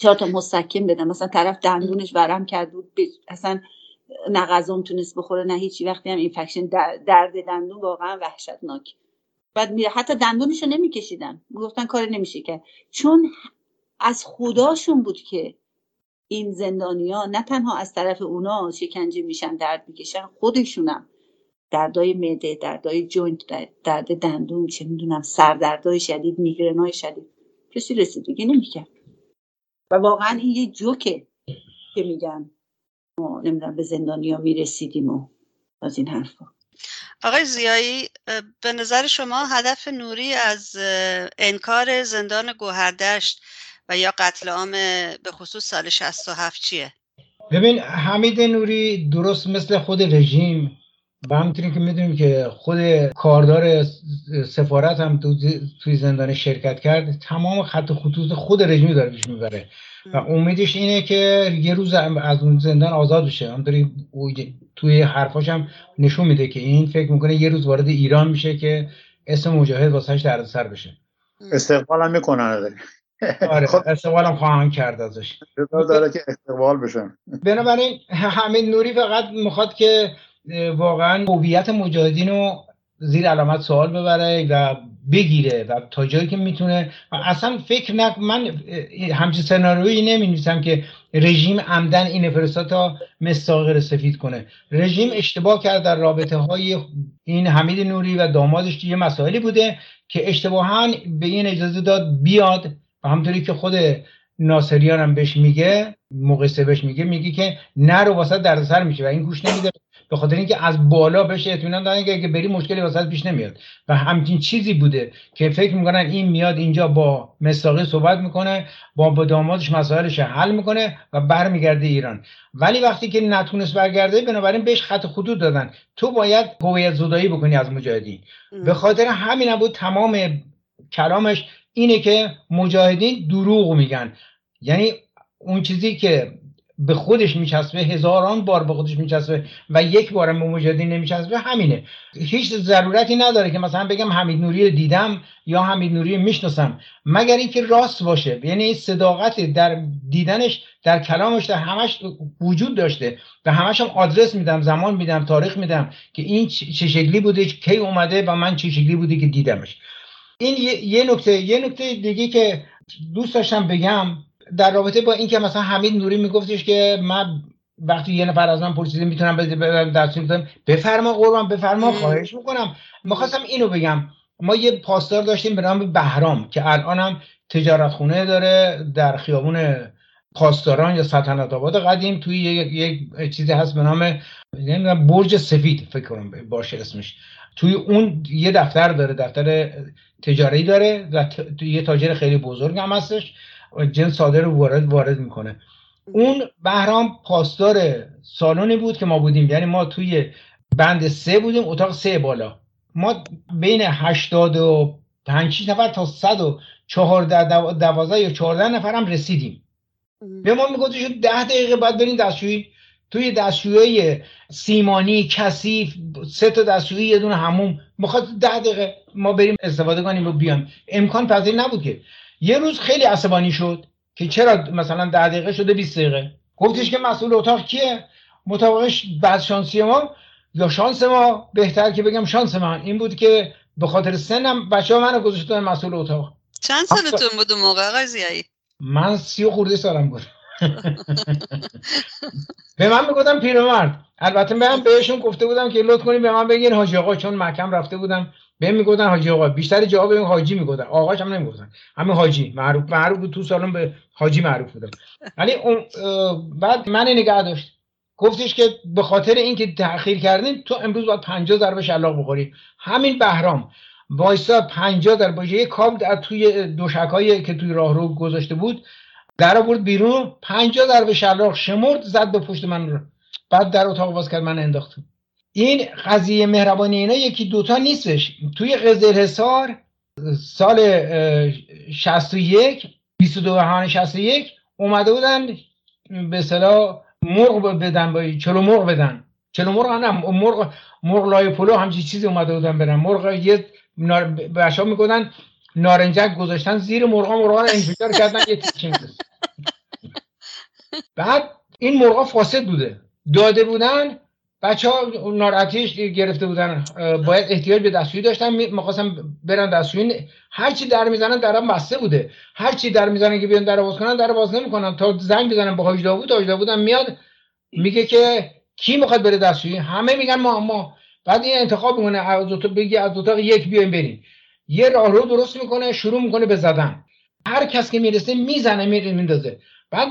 چهار تا مسکن بدم مثلا طرف دندونش ورم کرد بود اصلا نه غذا می‌تونست بخوره نه هیچی. وقتی هم اینفکشن در- درد دندون واقعا وحشتناک. بعد میره حتی دندونشو نمیکشیدن. گفتن کار نمیشه کرد. چون از خداشون بود که این زندانیا نه تنها از طرف اونا شکنجه میشن درد می‌کشن خودشونم. دردای معده دردای جوینت درد- درد دندون چه می‌دونم سردردای شدید میگرنای شدید. کسی رسیدگی نمی‌کرد. و واقعا این یه جوکه که میگن ما نمی‌دونم به زندانیا می‌رسیدیم و از این حرفا. آقای زیایی به نظر شما هدف نوری از انکار زندان گوهردشت و یا قتل عام به خصوص سال 67 چیه؟ ببین حمید نوری درست مثل خود رژیم و همونطوری که می‌دونیم که خود کاردار سفارت هم تو توی زندان شرکت کرد تمام خط خطوط خود رژیم داره پیش می‌بره. و امیدش اینه که یه روز از اون زندان آزاد بشه. همونطوری توی حرفاش هم نشون میده که این فکر می‌کنه یه روز وارد ایران میشه که اسم مجاهد واسهش دردسر بشه. استقبال هم می‌کنن آره خب. استقبالم خواهند کرد ازش. داره که استقبال بشن بنابراین حمید نوری فقط می‌خواد که واقعا هویت مجاهدین رو زیر علامت سوال ببره و بگیره و تا جایی که می‌تونه. اصلا فکر نک من همچین سناریویی نمی که رژیم عمدن این فرستاد تا مستاقر سفید کنه. رژیم اشتباه کرد در رابطه های این حمید نوری و دامادش یه مسائلی بوده که اشتباها به این اجازه داد بیاد و همطوری که خود ناصریان هم بهش میگه موقع سه بهش میگه میگه که نرو واسه دردسر میشه و این گوش نمیده. به خاطر اینکه از بالا بهش اطمینان دادن که اگه بری مشکلی واسه پیش نمیاد. و همچین چیزی بوده که فکر می‌کنن این میاد اینجا با مستاقی صحبت می‌کنه با با دامادش مسائلش حل می‌کنه و برمیگرده ایران. ولی وقتی که نتونست برگرده بنابراین بهش خط خطوط دادن. تو باید هویت زدایی بکنی از مجاهدین. به خاطر همین بود تمام کلامش اینه که مجاهدین دروغ میگن. یعنی اون چیزی که به خودش میچسبه هزاران بار به خودش میچسبه و یک بارم به مجاهدین نمیچسبه همینه. هیچ ضرورتی نداره که مثلا بگم حمید نوری رو دیدم یا حمید نوری رو می‌شناسم. مگر اینکه راست باشه. یعنی صداقت در دیدنش در کلامش در همش وجود داشته. و همش هم آدرس میدم زمان میدم تاریخ میدم که این چه شکلی بوده کی اومده و من چه شکلی بوده که دیدمش. این یه نکته یه نکته دیگه که دوست داشتم بگم. در رابطه با اینکه مثلا حمید نوری میگفتش که من وقتی یه نفر از من پرسیده می‌تونم دستور بدم بفرما قربان بفرما خواهش می‌کنم. می‌خواستم اینو بگم. ما یه پاسدار داشتیم به نام بهرام که الان هم تجارت خونه داره در خیابون پاسداران یا سلطنت آباد قدیم توی یک, یک چیزی هست به نام نمی‌دونم برج سفید فکر کنم باشه اسمش. توی اون یه دفتر داره دفتر تجاری داره و یه تاجر خیلی بزرگ هم هستش. جنس صادر رو وارد وارد می‌کنه. اون بهرام پاسدار سالونی بود که ما بودیم. یعنی ما توی بند سه بودیم اتاق سه بالا. ما بین هشتاد و پنج نفر تا صد و چهارده دوازده یا چهارده نفر هم رسیدیم. به ما می‌گفت ده دقیقه باید بریم دستشویی. توی دستشویی سیمانی کثیف سه تا دستشویی یه دونه هموم می‌خواد ده دقیقه ما بریم استفاده کنیم و بیام امکان پذیر نبود که یه روز خیلی عصبانی شد که چرا مثلا ده دقیقه شده 20 دقیقه. گفتش که مسئول اتاق کیه؟ مطابقش بعد شانسی ما یا شانس ما بهتر که بگم شانس من. این بود که به خاطر سنم بچه ها منو گذاشتن مسئول اتاق. چند سالتون بود موقع آقای زیایی من سی و خورده سالم بود. به من می‌گفتم پیرمرد. البته من بهشون گفته بودم که لطف کنید به من بگین. حاجی آقا چون مکم رفته بودم. به می‌گفتن حاجی آقا بیشتر جواب این حاجی می‌گفتن. آقاش هم نمی‌گفتن. همین حاجی معروف معروف تو سالن به حاجی معروف بودم. ولی بعد من نگه داشت. گفتش که به خاطر اینکه تاخیر کردین تو امروز باید 50 ضربه شلاق بخوری. همین بهرام وایسا 50 ضربه یه کاب در توی دوشکایی که توی راهرو گذاشته بود در آورد بیرون 50 ضربه شلاق شمرد زد به پشت من رو. بعد در اتاق باز کرد من انداختم این قضیه مهربانی اینا یکی دوتا نیستش. توی قزل حصار سال 61 22 بهمن 61 اومده بودن به صلاح مرغ بدن با چلو مرغ بدن. چلو مرغ نه مرغ مرغ لای پلو همچین چیزی اومده بودن برن. مرغ یه نار... می‌گفتن نارنجک گذاشتن زیر مرغا مرغا رو انفجار کردن یه تیکه بعد این مرغا فاسد بوده. داده بودن بچه ها ناراحتیش گرفته بودن باید احتیاج به دستشویی داشتن. می‌خواستم برن دستشویی هر چی در می‌زنن درم بسته بوده. هر چی در می‌زنن که بیان در باز کنن در باز نمی‌کنن. تا زنگ بزنن با حاج داوود حاج داوود میاد میگه که کی می‌خواد بره دستشویی همه میگن ما ما. بعد این انتخاب می‌کنه از اتاق بگی از اتاق یک بیایم بریم. یه راهرو درست می‌کنه شروع می‌کنه به زدن. هر کس که می‌رسه می‌زنه میندازه. بعد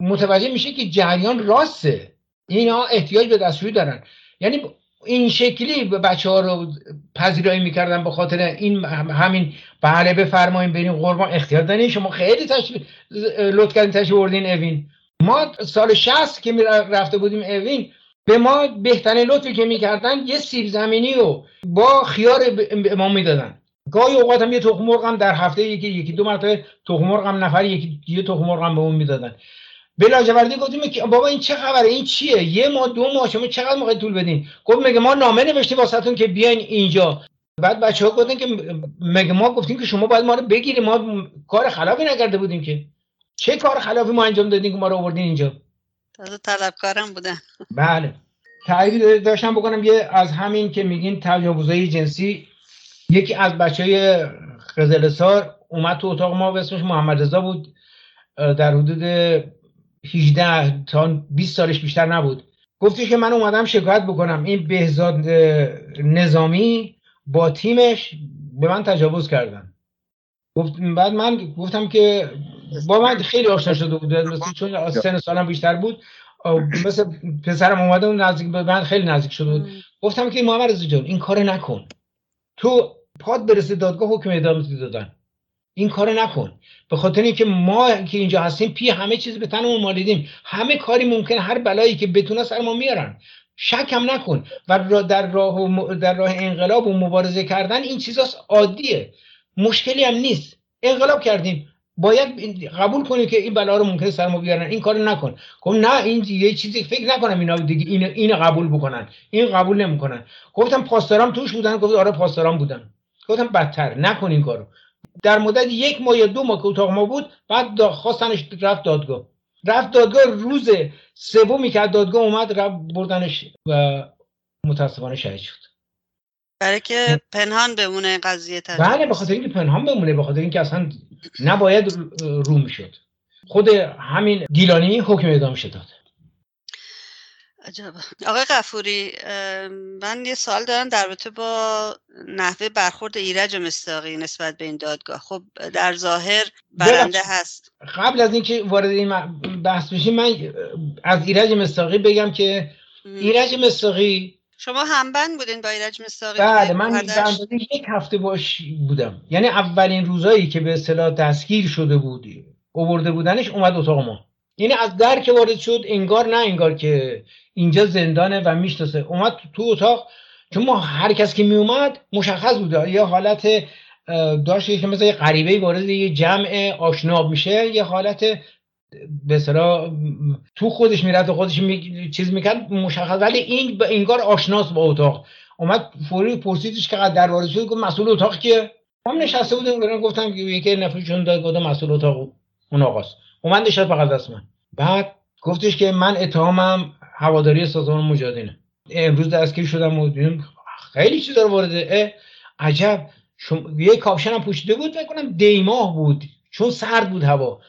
متوجه میشه که جریان راسته اینا احتیاج به دستشویی دارن. یعنی این شکلی به بچه ها رو پذیرایی می‌کردن به خاطر این همین بله بفرماییم بریم قربان. اختیار دارین؟ شما خیلی تشریف لطف کردین تشریف بردین اوین. ما سال 60 که رفته بودیم اوین به ما بهترین لطفی که می‌کردن یه سیب زمینی رو با خیار به ما می‌دادن. گاهی اوقات هم یه تخم مرغ هم در هفته یکی یکی دو مرتبه تخم مرغ هم نفر یکی یه تخم مرغ هم به اون می‌دادن. به لاجوردی گفتیم که بابا این چه خبره؟ این چیه؟ یه ماه دو ماه شما چقدر موقع طول بدین؟ گفت مگه ما نامه نوشتیم واسهتون که بیاین اینجا؟ بعد بچه ها گفتن که مگه ما گفتیم که شما باید ما رو بگیریم؟ ما کار خلافی نکرده بودیم که. چه کار خلافی ما انجام دادیم که ما رو آوردین اینجا؟ تازه طلبکارم بودن. بله. تعریف داشتم بکنم یه از همین که میگین تجاوزهای جنسی. یکی از بچه های قزلسار اومد تو اتاق ما و اسمش محمد رضا بود در حدود 18 تا 20 سالش بیشتر نبود. گفتی که من اومدم شکایت بکنم. این بهزاد نظامی با تیمش به من تجاوز کردن. گفت بعد من گفتم که با من خیلی آشنا شده بود. مثل چون سن سالم بیشتر بود مثل پسرم اومده و نزدیک به من خیلی نزدیک شده بود. گفتم که محمد رضا جان این کار نکن. تو پاد برسه دادگاه حکم اعدام دادن. این کار نکن. به خاطر اینکه ما که اینجا هستیم پی همه چیز به تنمون مالیدیم. همه کاری ممکن هر بلایی که بتونه سر ما میارن. شک هم نکن. و در راه در راه انقلاب و مبارزه کردن این چیزا عادیه. مشکلی هم نیست. انقلاب کردیم. باید قبول کنی که این بلا رو ممکنه سر ما بیارن. این کار نکن. گفت نه این یه چیزی فکر نکنم اینا دیگه این این قبول بکنن. این قبول نمی‌کنن. گفتم پاسدارام توش بودن. گفت آره پاسدارام بودن. گفتم بدتر. نکن این کارو. در مدت یک ماه یا دو ماه که اتاق ما بود بعد خواستنش رفت دادگاه. رفت دادگاه روز سومی که دادگاه اومد رفت بردنش و متاسفانه شهید شد. برای که پنهان بمونه قضیه تجاوز بله به خاطر اینکه پنهان بمونه به خاطر اینکه اصلا نباید رو می‌شد. خود همین گیلانی حکم اعدام شد. داد عجبا آقای قفوری من یه سوال دارم در رابطه با نحوه برخورد ایرج مستاقی نسبت به این دادگاه. خب در ظاهر برنده هست. قبل از اینکه وارد این بحث بشیم من از ایرج مستاقی بگم که ایرج مستاقی شما همبند بودین با ایرج مستاقی بله من یک هفته باش بودم. یعنی اولین روزایی که به اصطلاح دستگیر شده بود اوورده بودنش اومد اتاق ما. یعنی از در که وارد شد انگار نه انگار که اینجا زندانه و می‌شناسه. اومد تو اتاق چون ما هر کس که میومد مشخص بوده. یه حالت داشت که مثل یه غریبه وارد یه جمع آشنا میشه یه حالت به تو خودش میرد و خودش می... چیز می‌کرد مشخص. ولی این انگار آشناس با اتاق. اومد فوری پرسیدش که در وارد شد گفت مسئول اتاق کیه؟ هم نشسته بودیم گفتم که یکی نفرشون داد گفتم مسئول اتاق اون آقاست. اومد نشد بغل دست من. بعد گفتش که من اتهامم هواداری سازمان مجاهدینه امروز دستگیر شدم و خیلی چیزا رو وارده عجب. شم... یه کاپشن هم پوشیده بود فکر کنم دیماه بود. چون سرد بود هوا.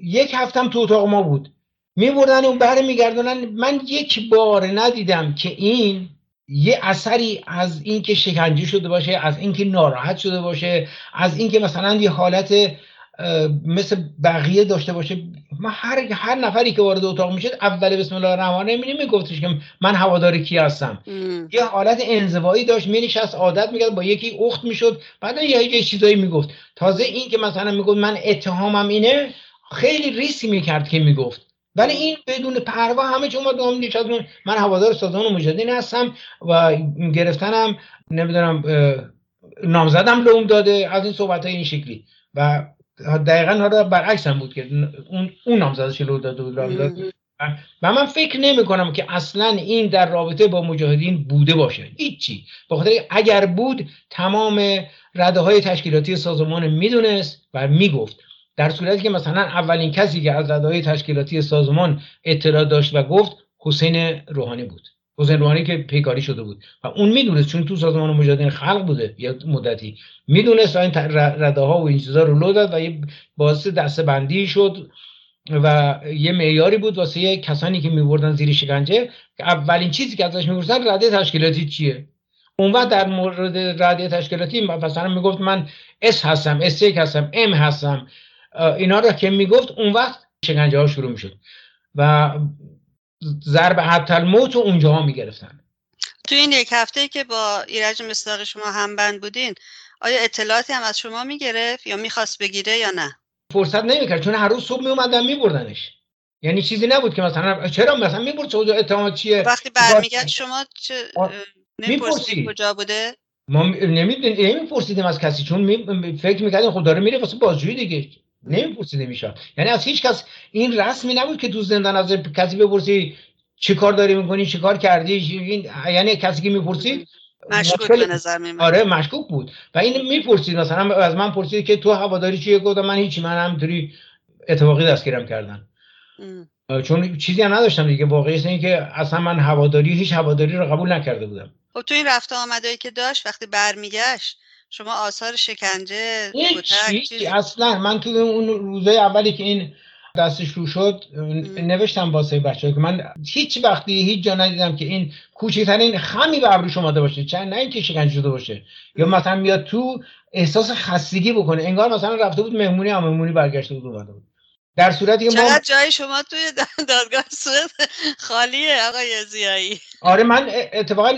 یک هفتم تو اتاق ما بود. میبردن اون بر میگردونن. من یک بار ندیدم که این یه اثری از اینکه شکنجه شده باشه از اینکه ناراحت شده باشه از اینکه مثلا یه حالت مثل بقیه داشته باشه. ما هر هر نفری که وارد اتاق می‌شد اول بسم الله الرحمن الرحیم میگفتش که من هوادار کی هستم. یه حالت انزوایی داشت مینشست عادت می‌کرد با یکی اخت می‌شد بعد یه یه چیزایی می‌گفت. تازه این که مثلا می‌گفت من اتهامم اینه خیلی ریسی می‌کرد که می‌گفت. ولی این بدون پروا همه چون ما من هوادار سازمان مجاهدین هستم و گرفتنم نمی‌دونم نامزدم لوم داده از این صحبت های این شکلی. و دقیقا حالا برعکس هم بود که اون اون نامزدش لو داده بود و من فکر نمی کنم که اصلا این در رابطه با مجاهدین بوده باشه. هیچی. بخاطر اگر بود تمام رده های تشکیلاتی سازمان می‌دونست و می‌گفت. در صورتی که مثلا اولین کسی که از رده های تشکیلاتی سازمان اطلاع داشت و گفت حسین روحانی بود. روحانی که پیکاری شده بود. و اون می‌دونست چون تو سازمان مجاهدین خلق بوده یا مدتی می‌دونست این رده ها و این چیزا رو لو داد و یه باعث دسته بندی شد و یه معیاری بود واسه کسانی که میبردن زیر شکنجه اولین چیزی که ازش می‌پرسن رده تشکیلاتی چیه؟ اون وقت در مورد رده تشکیلاتی مثلا می‌گفت من S هستم S هستم M هستم. اینا رو که می‌گفت اون وقت شکنجه ها شروع می‌شد. و ضرب حتی الموت رو اونجاها می‌گرفتن. تو این یک هفته که با ایرج مصداق شما همبند بودین آیا اطلاعاتی هم از شما می‌گرفت یا می‌خواست بگیره یا نه؟ فرصت نمی‌کرد چون هر روز صبح میومدن میبردنش. یعنی چیزی نبود که مثلا چرا مثلا می‌برد؟ چه اتهامات چیه؟ وقتی برمیگرد شما چه کجا بوده؟ ما نمیپرسیدیم از کسی چون می... فکر می‌کردیم خب داره میره واسه بازجویی دیگه. نمیپرسیده میشه یعنی از هیچ کس این رسمی نبود که تو زندان از کسی بپرسی چی کار داری می‌کنی چی کار کردی یعنی کسی که می‌پرسید مشکوک به نظر میمونه. آره مشکوک بود. و این می‌پرسید مثلا از من پرسید که تو هواداری چیه؟ گفتم من هیچی من همینطوری اتفاقی دستگیرم کردن. چون چیزی هم نداشتم دیگه. واقعیت این که اصلا من هواداری هیچ هواداری رو قبول نکرده بودم. خب تو این رفته آمدایی که داشت وقتی برمیگشت شما آثار شکنجه هیچ اصلا. من تو اون روزای اولی که این دستش رو شد نوشتم واسه بچه که من هیچ وقتی هیچ جا ندیدم که این کوچکترین خمی به ابروش اومده باشه. چند نه اینکه شکنجه شده باشه. یا مثلا میاد تو احساس خستگی بکنه. انگار مثلا رفته بود مهمونی هم مهمونی برگشته بود اومده بود. در صورتی که ما جای شما توی دادگاه سوئد خالیه آقای زیایی. آره من اتفاقا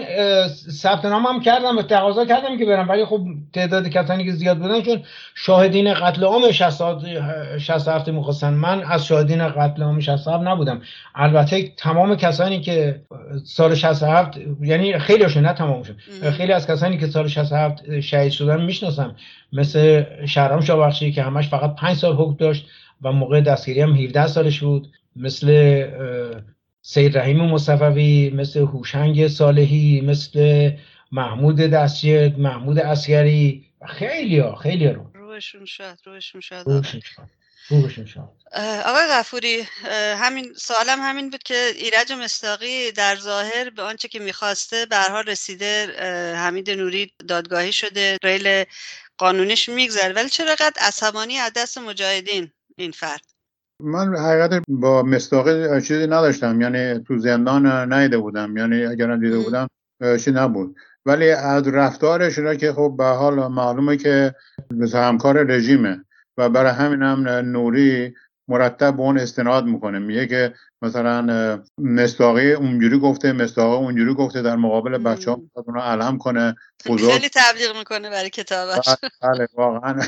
ثبت نامم کردم و تقاضا کردم که برم. ولی خب تعداد کسانی که زیاد بودن چون شاهدین قتل عام 67 می‌خواستن. من از شاهدین قتل عام 67 نبودم. البته تمام کسانی که سال 67 یعنی خیلی هاشون نه تمامشون. خیلی از کسانی که سال 67 شهید شدن می‌شناسم. مثل شهرام شاوخشی که همش فقط 5 سال حکم داشت. و موقع دستگیری هم 17 سالش بود. مثل سید رحیم مصفوی مثل هوشنگ صالحی مثل محمود دستجرد محمود اسگری خیلی ها خیلی رو. روشون شد روشون شد روشون شد آقای غفوری همین سوالم همین بود که ایرج مستاقی در ظاهر به آنچه که می‌خواسته به حال رسیده حمید نوری دادگاهی شده ریل قانونیش میگذره ولی چرا قد عصبانی از دست مجاهدین؟ این فرد. من حقیقت با مستاقی چیزی نداشتم. یعنی تو زندان نیده بودم. یعنی اگرم دیده. بودم چی نبود. ولی از رفتارش را که خب به حال معلومه که مثل همکار رژیمه. و برای همین هم نوری مرتب به اون استناد می‌کنه. میگه که مثلا مستاقی اونجوری گفته مستاقی اونجوری گفته در مقابل. بچه ها اونا علم کنه بزرگ خیلی تبلیغ می‌کنه برای کتابش. بله واقعا.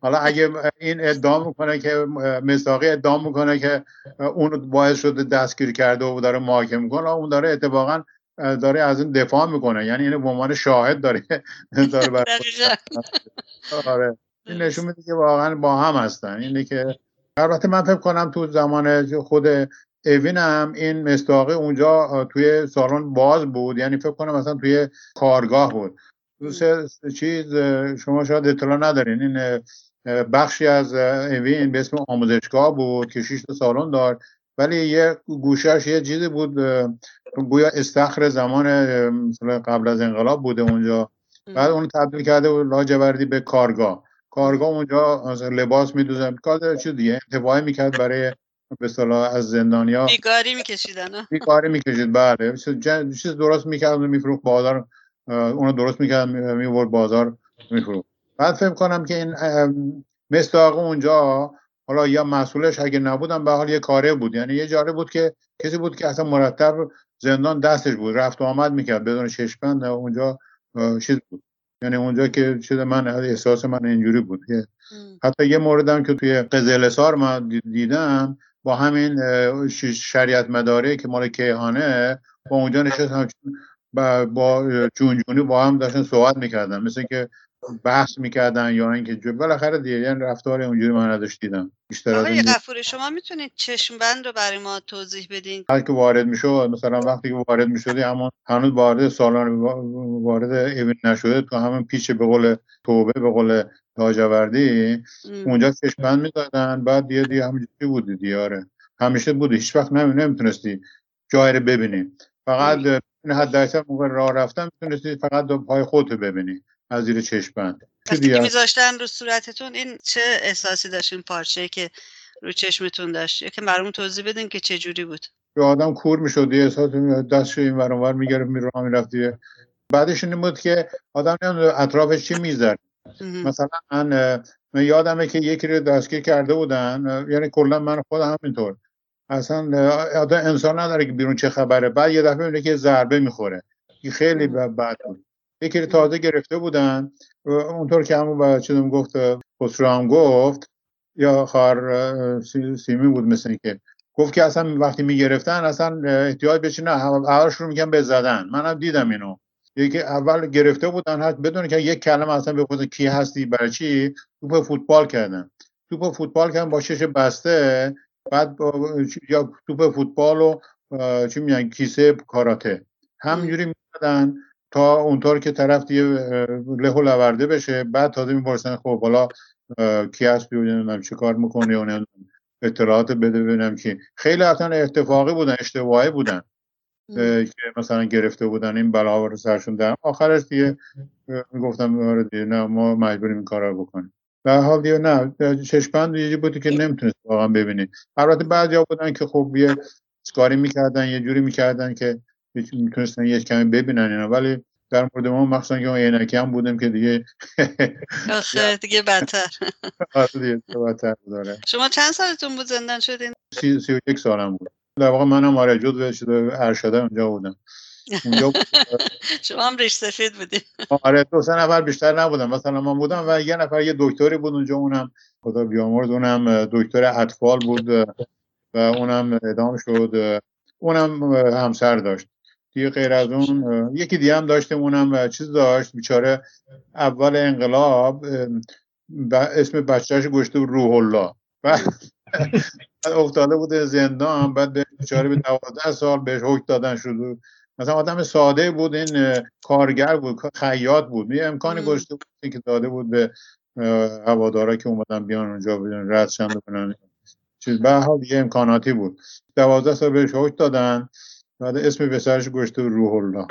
حالا اگه این ادعا می‌کنه که مصداقی ادعا می‌کنه که اون باعث شده دستگیر کرده و داره محاکمه می‌کنه اون داره اتفاقا داره از این دفاع می‌کنه. یعنی اینو به عنوان شاهد داره داره آره. این نشون میده که واقعا با هم هستن. اینه که البته من فکر کنم تو زمان خود اوین هم این مستاقی اونجا توی سالن باز بود. یعنی فکر کنم مثلا توی کارگاه بود. چیز شما شاید اطلاع ندارین. این بخشی از اوین به اسم آموزشگاه بود که شش تا سالن داشت. ولی یه گوشش یه چیزی بود گویا استخر زمان مثلا قبل از انقلاب بوده اونجا. بعد اون تبدیل کرده بود لاجوردی به کارگاه. کارگاه اونجا لباس میدوزن. کار چیز دیگه؟ انتفاعی می‌کرد برای به اصطلاح از زندانیا. بیگاری میکشیدن. بیکاری می‌کشید بله. چیز درست می‌کرد و میفروخت بازار اونو درست می‌کرد میورد بازار میفروخت. بعد فکر کنم که این مصداق اونجا حالا یا مسئولش اگه نبودم به حال یه کاره بود. یعنی یه جاره بود که کسی بود که اصلا مرتب زندان دستش بود. رفت و آمد می‌کرد بدون چشمند اونجا چیز بود. یعنی اونجا که چیز من احساس من اینجوری بود که. حتی یه موردم که توی قزلسار من دی- دیدم با همین شریعت مداره که مال کیهانه با اونجا نشست همچون با, با جونجونی با هم داشتن صحبت می‌کردن مثل که بحث می‌کردن یا اینکه جو- بالاخره دیگه یعنی رفتار اونجوری من نداشت دیدم بیشتر از آقای غفوری شما می‌تونید چشم بند رو برای ما توضیح بدین؟ هر که وارد می‌شد مثلا وقتی که وارد می‌شدی همون هنوز وارد سالن وارد ایون نشده تو همون پیچ به قول توبه به قول لاجوردی م. اونجا چشمند می‌دادن بعد دیگه دیگه همینجوری بودی دیاره همیشه بودی. هیچ وقت نمی نمی‌تونستی جای رو ببینی. فقط حد اکثر موقع راه رفتن می‌تونستی فقط دو پای خودتو ببینی. از زیر که دیگه میذاشتن رو صورتتون این چه احساسی داشت؟ این پارچه که رو چشمتون داشت؟ یکم برامون توضیح بدین که چه جوری بود؟ به آدم کور می‌شد یه احساس می‌کرد دستش این ور اونور می‌گرفت می راه می‌رفت بعدش این بود که آدم نمی‌دونه اطرافش چی می‌ذاره. مثلا من یادمه که یکی رو دستگیر کرده بودن یعنی کلا من خودم همینطور. اصلا آدم انسان نداره که بیرون چه خبره. بعد یه دفعه می‌بینه که ضربه می‌خوره. خیلی بد بود. یکی رو تازه گرفته بودن و اونطور که همون بچه چیزم گفت خسرو هم گفت یا سی- سیمی بود مثل اینکه. گفت که اصلا وقتی می‌گرفتن اصلا اه، احتیاط بشه نه اول شروع میگن به زدن. منم دیدم اینو. یکی اول گرفته بودن هست بدون که یک کلمه اصلا بپرسن کی هستی برای چی؟ توپ فوتبال کردن. توپ فوتبال کردن با شش بسته بعد با یا توپ فوتبال و چی میگن کیسه کاراته. همینجوری می‌دادن تا اونطور که طرف دیگه له و لورده بشه بعد تازه می‌پرسن خب حالا کی هستی و نمی‌دونم چی کار و نمی‌دونم اطلاعات بده ببینم کی. خیلی اصلا اتفاقی بودن اشتباهی بودن که مثلا گرفته بودن این بلا رو سرشون در. آخرش دیگه می‌گفتم آره دیگه نه ما مجبوریم این کار رو بکنیم. در حال دیگه نه چشمند یه بودی که نمی‌تونست واقعا ببینی البته بعضیا بودن که خب یه کاری می‌کردن یه جوری می‌کردن که می‌تونستن یه کمی ببینن اینا. ولی در مورد ما مخصوصا که ما عینکی هم بودیم که دیگه آخه دیگه بدتر. آره بدتر داره شما چند سالتون بود زندان شدین؟ سی, سی و یک سالم بود. در واقع منم آره شده ارشده اونجا بودم. اونجا شما هم ریش سفید بودین. آره دو سه نفر بیشتر نبودم مثلا من بودم و یه نفر یه دکتری بود اونجا اونم خدا بیامرز اونم دکتر اطفال بود و اونم اعدام شد اونم همسر داشت. دیگه غیر از اون یکی دیگه هم داشتیم اونم چیز داشت بیچاره اول انقلاب اسم بچهش گشته بود روح الله. بعد افتاده بود زندان بعد به بیچاره به 12 سال بهش حکم دادن شد. مثلا آدم ساده بود این کارگر بود خیاط بود. می امکانی گذاشته بود که داده بود به هوادارا که اومدن بیان اونجا بیان رد شند کنن چیز به حال یه امکاناتی بود. 12 سال بهش حکم دادن. بعد اسم پسرش گذاشته روح الله.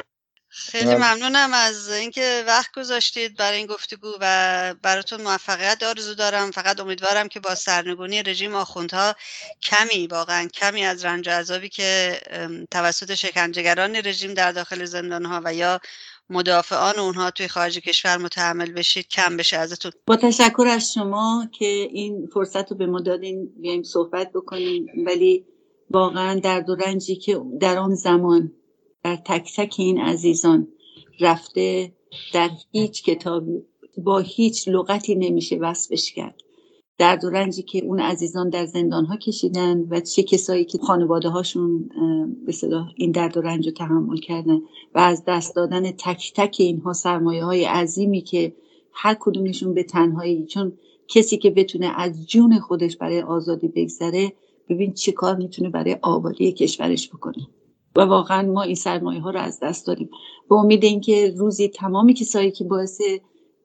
خیلی ممنونم از اینکه وقت گذاشتید برای این گفتگو و براتون موفقیت آرزو دارم. فقط امیدوارم که با سرنگونی رژیم آخوندها کمی واقعا کمی از رنج و عذابی که توسط شکنجهگران رژیم در داخل زندانها و یا مدافعان اونها توی خارج کشور متحمل بشید کم بشه ازتون. با تشکر از شما که این فرصت رو به ما دادین بیایم صحبت بکنیم. ولی واقعا درد و که در آن زمان در تک تک این عزیزان رفته در هیچ کتابی با هیچ لغتی نمیشه وصفش کرد. درد و که اون عزیزان در زندان ها کشیدن و چه کسایی که خانواده هاشون به صدا این درد و رنج رو تحمل کردن و از دست دادن تک تک اینها سرمایه های عظیمی که هر کدومشون به تنهایی چون کسی که بتونه از جون خودش برای آزادی بگذره ببین چه کار می‌تونه برای آبادی کشورش بکنه. و واقعا ما این سرمایه ها رو از دست دادیم. به امید اینکه روزی تمامی کسایی که باعث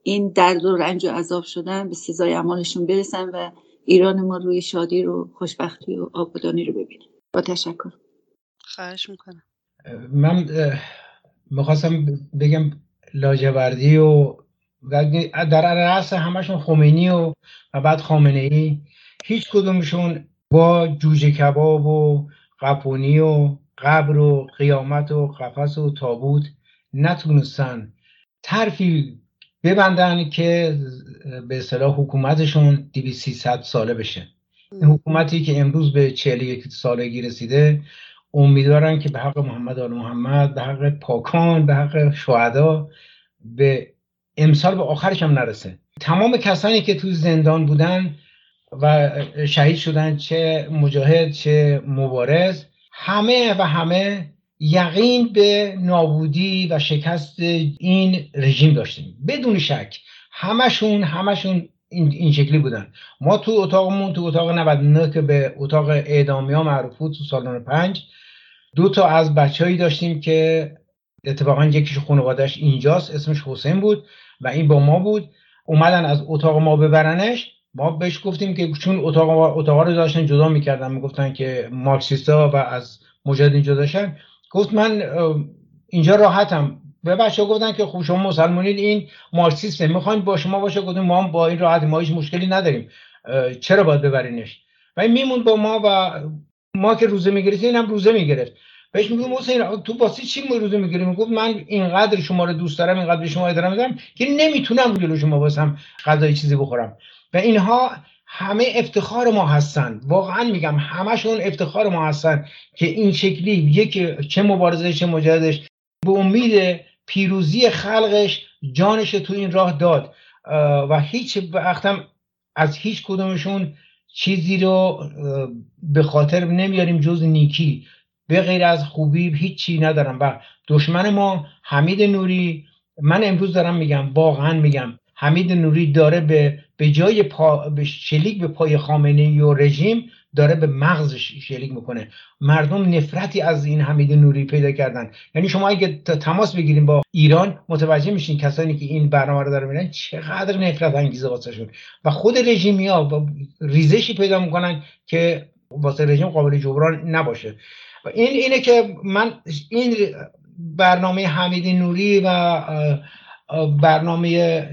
این درد و رنج و عذاب شدن به سزای اعمالشون برسن و ایران ما روی شادی رو خوشبختی و آبادانی رو ببینه. با تشکر. خواهش می‌کنم. من می‌خواستم بگم لاجوردی و در رأس همشون خمینی و, و بعد خامنه ای هیچ کدومشون با جوجه کباب و قپونی و قبر و قیامت و قفس و تابوت نتونستن ترفی ببندن که به اصطلاح حکومتشون 2300 ساله بشه. این حکومتی که امروز به 41 سالگی رسیده امیدوارن که به حق محمد آل محمد به حق پاکان به حق شهدا به امسال به آخرش هم نرسه. تمام کسانی که تو زندان بودن و شهید شدن چه مجاهد چه مبارز. همه و همه یقین به نابودی و شکست این رژیم داشتیم. بدون شک همشون همشون این, این شکلی بودن. ما تو اتاقمون تو اتاق 99 که به اتاق اعدامی ها معروف بود تو سالن پنج دو تا از بچههایی داشتیم که اتفاقا یکیش خانوادهش اینجاست اسمش حسین بود و این با ما بود. اومدن از اتاق ما ببرنش. ما بهش گفتیم که چون اتاق اتاق رو داشتن جدا می‌کردن می‌گفتن که مارکسیستا و از مجاهدین جدا داشتن گفت من اینجا راحتم. به بچه گفتن که خوب شما مسلمانین این مارکسیسته. می‌خواین با شما باشه؟ گفتیم ما هم با این راحت ما هیچ مشکلی نداریم. چرا باید ببرینش؟ و این میموند با ما و ما که روزه می‌گرفتیم این هم روزه می‌گرفت. بهش میگم حسین تو واسه چی روزه می‌گیری می‌گفت من اینقدر شما رو دوست دارم اینقدر به شما احترام می‌ذارم که نمی‌تونم جلو شما واسم غذای چیزی بخورم. و اینها همه افتخار ما هستن. واقعا میگم همشون افتخار ما هستن که این شکلی یک چه مبارزه چه مجاهدش به امید پیروزی خلقش جانش تو این راه داد. و هیچ وقتم از هیچ کدومشون چیزی رو به خاطر نمیاریم جز نیکی. به غیر از خوبی هیچی ندارم. و دشمن ما حمید نوری من امروز دارم میگم واقعا میگم حمید نوری داره به به جای پا به شلیک به پای خامنه و رژیم داره به مغزش شلیک می‌کنه. مردم نفرتی از این حمید نوری پیدا کردن. یعنی شما اگه تماس بگیریم با ایران متوجه میشین کسانی که این برنامه رو دارن میرن چقدر نفرت انگیزه واسه و خود رژیمی ها ریزشی پیدا می‌کنن که واسه رژیم قابل جبران نباشه. و این اینه که من این برنامه حمید نوری و برنامه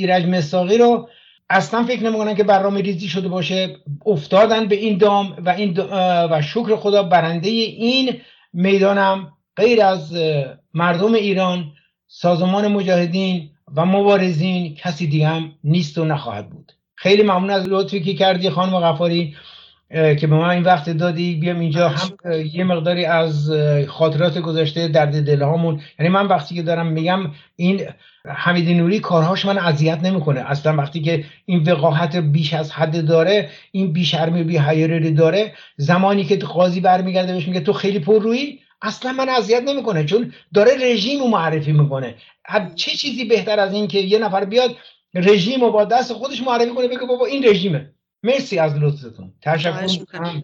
ایرج مساقی رو اصلا فکر نمی‌کنن که برنامه ریزی شده باشه. افتادن به این دام و این و شکر خدا برنده این می‌دانم غیر از مردم ایران سازمان مجاهدین و مبارزین کسی دیگه هم نیست و نخواهد بود. خیلی ممنون از لطفی که کردی خانم غفاری که به من این وقت دادی. بیام اینجا. هم یه مقداری از خاطرات گذشته درد دلهامون. یعنی من وقتی که دارم میگم این حمید نوری کارهاش من اذیت نمی‌کنه. اصلا وقتی که این وقاحت بیش از حد داره این بیشرمی بی حیاری داره زمانی که قاضی برمیگرده بهش میگه تو خیلی پررویی اصلا من اذیت نمی‌کنه. چون داره رژیم رو معرفی می‌کنه. چه چیزی بهتر از این که یه نفر بیاد رژیم رو با دست خودش معرفی کنه بگه بابا این رژیمه. مرسی از لطفتون. تشکر خواهش می‌کنم.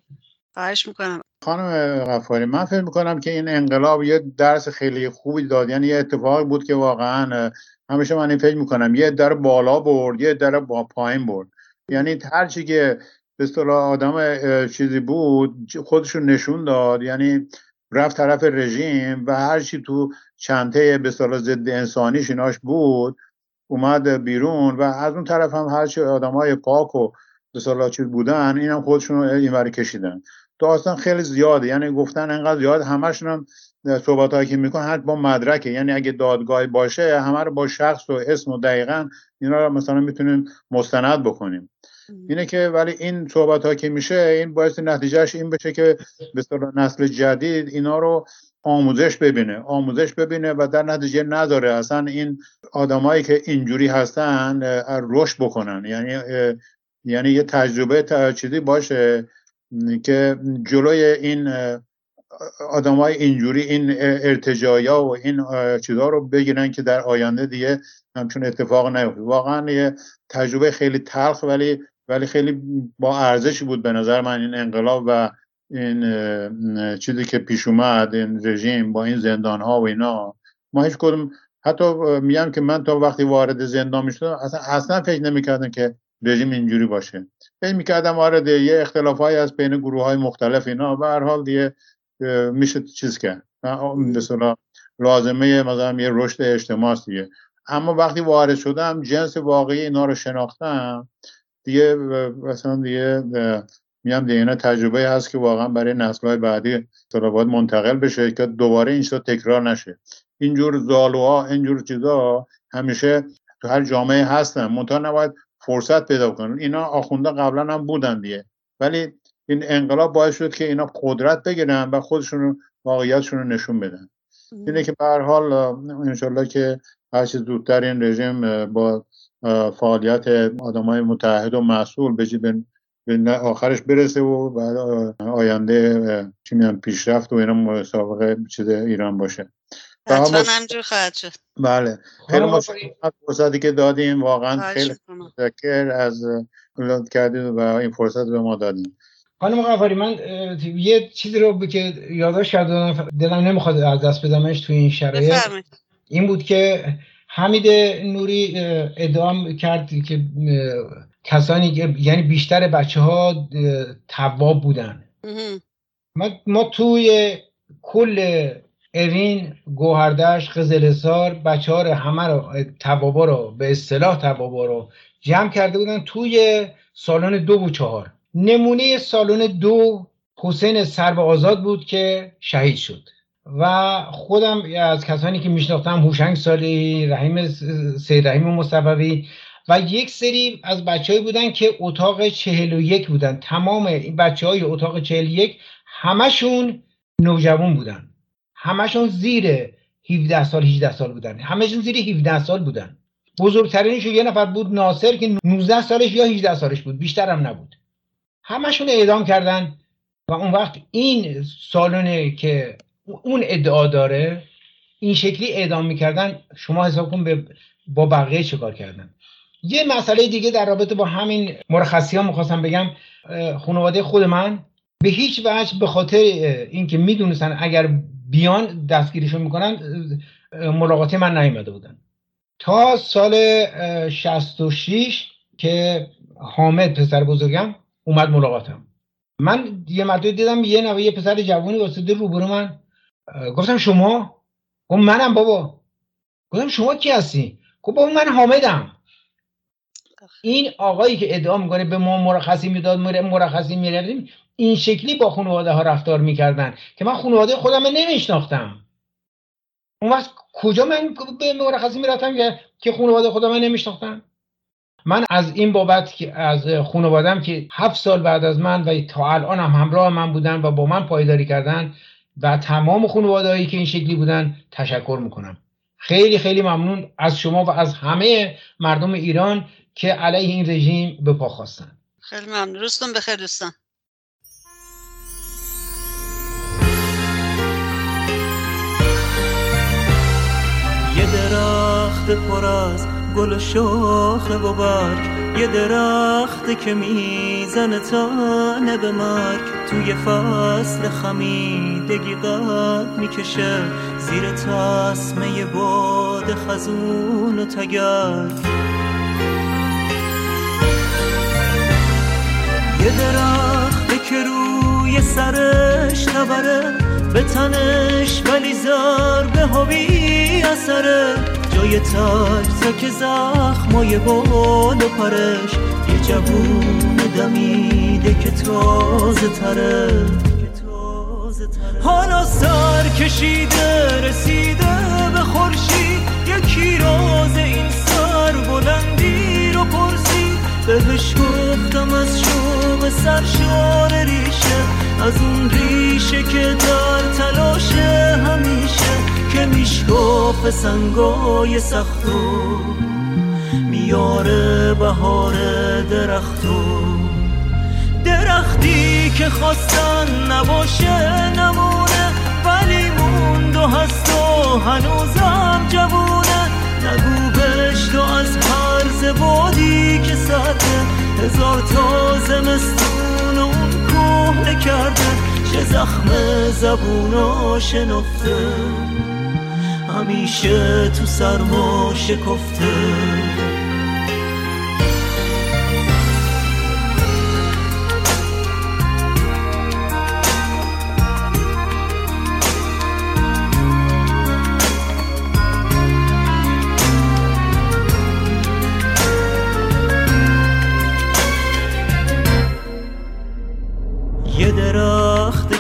خانم غفاری من فکر می‌کنم که این انقلاب یه درس خیلی خوبی داد یعنی یه اتفاقی بود که واقعا همیشه من این فکر می‌کنم یه در بالا برد یه در با پایین برد. یعنی هر چی که به اصطلاح آدم چیزی بود خودشون نشون داد یعنی رفت طرف رژیم و هرچی تو چنته به صلاح ضد انسانیش ایناش بود اومد بیرون و از اون طرف هم هرچی آدم های پاک و به صلاح چیز بودن این هم خودشون رو اینوری کشیدن. داستان خیلی زیاده. یعنی گفتن انقدر زیاد همشون هم صحبت هایی که میکن هر با مدرکه. یعنی اگه دادگاهی باشه همه رو با شخص و اسم و دقیقا اینا رو مثلا می‌تونیم مستند بکنیم. اینه که ولی این صحبت ها که میشه این باعث نتیجهش این بشه که به نسل جدید اینا رو آموزش ببینه. آموزش ببینه و در نتیجه نداره. اصلا این آدمایی که اینجوری هستن رشد بکنن. یعنی یعنی یه تجربه چیزی باشه. که جلوی این های اینجوری این ارتجایا و این چیزها رو بگیرن که در آینده دیگه همچون اتفاق نیفته. واقعا یه تجربه خیلی تلخ ولی ولی خیلی با ارزشی بود به نظر من این انقلاب و این چیزی که پیش اومد این رژیم با این زندان ها و اینا. ما هیچ کدوم حتی میگم که من تا وقتی وارد زندان می‌شدم اصلا اصلا فکر نمی‌کردم که رژیم اینجوری باشه. فکر می‌کردم وارد یه اختلاف های از بین گروه های مختلف اینا. به هر حال دیگه میشه چیز کرد. مثلا لازمه مثلا یه رشد اجتماعی دیگه. اما وقتی وارد شدم جنس واقعی اینا رو شناختم دیگه مثلا دیگه میام دیگه اینا تجربه هست که واقعا برای نسل‌های بعدی باید منتقل بشه که دوباره این تکرار نشه. اینجور زالوها اینجور چیزا همیشه تو هر جامعه هستن. منتها نباید فرصت پیدا کنن. اینا آخونده قبلا هم بودن دیگه. ولی این انقلاب باعث شد که اینا قدرت بگیرن و خودشون واقعیتشون رو نشون بدن. اینه که به هر حال انشالله که هر چیز زودتر این رژیم با فعالیت آدمای متحد و مسئول به آخرش برسه و بعد آینده چی میان پیشرفت و اینا مسابقه چیز ایران باشه. حتما همجور خواهد شد. بله. خیلی فرصتی که دادیم واقعا خیلی متشکر از کردید و این فرصت به ما دادیم خانم غفاری من یه چیزی رو که یادداشت کردم دلم نمی‌خواد از دست بدمش توی این شرایط. این بود که حمید نوری ادام کرد که کسانی که یعنی بیشتر بچه ها تواب بودن. ما, ما توی کل اوین گوهردش قزلسار رو همه رو توابا رو به اصطلاح توابا رو جمع کرده بودن توی سالن دو و چهار. نمونه سالن دو حسین سرب آزاد بود که شهید شد. و خودم از کسانی که میشناختم هوشنگ سالی رحیم سید رحیم مصطفی و یک سری از بچه بودن که اتاق چهل و یک بودن. تمام این بچه های اتاق چهل یک همشون نوجوان بودن. همشون زیر 17 سال 18 سال بودن. همشون زیر 17 سال بودن. بزرگترینش یه نفر بود ناصر که 19 سالش یا 18 سالش بود. بیشتر هم نبود. همشون اعدام کردن و اون وقت این سالونه که اون ادعا داره این شکلی اعدام می‌کردن شما حساب کن به با بقیه چیکار کردن؟ یه مسئله دیگه در رابطه با همین مرخصی ها می‌خواستم بگم. خانواده خود من به هیچ وجه به خاطر اینکه می‌دونستن اگر بیان دستگیریشون می‌کنن ملاقات من نیومده بودن. تا سال 66 که حامد پسر بزرگم اومد ملاقاتم. من یه مدت دیدم یه نوه یه پسر جوانی واسطه روبرو من. گفتم شما؟ گفت منم بابا. گفتم شما کی هستی؟ گفت بابا من حامدم. این آقایی که ادعا می‌کنه به ما مرخصی می‌داد مرخصی میردیم این شکلی با خانواده ها رفتار می‌کردن که من خانواده خودم نمیشناختم. اون وقت کجا من به مرخصی می‌رفتم که خانواده خودم نمیشناختم من از این بابت که از خانوادم که هفت سال بعد از من و تا الان هم همراه من بودن و با من پایداری کردن و تمام خانواده که این شکلی بودن تشکر می‌کنم. خیلی خیلی ممنون از شما و از همه مردم ایران که علیه این رژیم به پا خواستن خیلی ممنون. روزتون بخیر دوستان. درخت پر از گل و شاخه و برگ. یه درخت که می‌زنه تانه به مرگ. توی فصل خمیدگی قد می‌کشه. زیر تسمه باد خزون و تگرگ یه درخت که روی سرش تبره به تنش ولی ضربه ها بی اثره. جای تک تک زخمای بال و پرش. یه جوون دمیده که تازه تره حالا سر کشیده رسیده به خورشید. یکی راز این سر بلندی رو پرسید بهش گفتم از شوق سرشار ریشه. از اون ریشه که در تلاش همیشه که میشکاف سنگای سختو میاره بهار درختو درختی که خواستن نباشه نمونه ولی موند و هست و هنوزم جوونه. نگو بهش تو از هر زبادی که سرده هزار تا زمستون. کهنه کرده چه زخم زبونا شنفته همیشه تو سرما شکفته.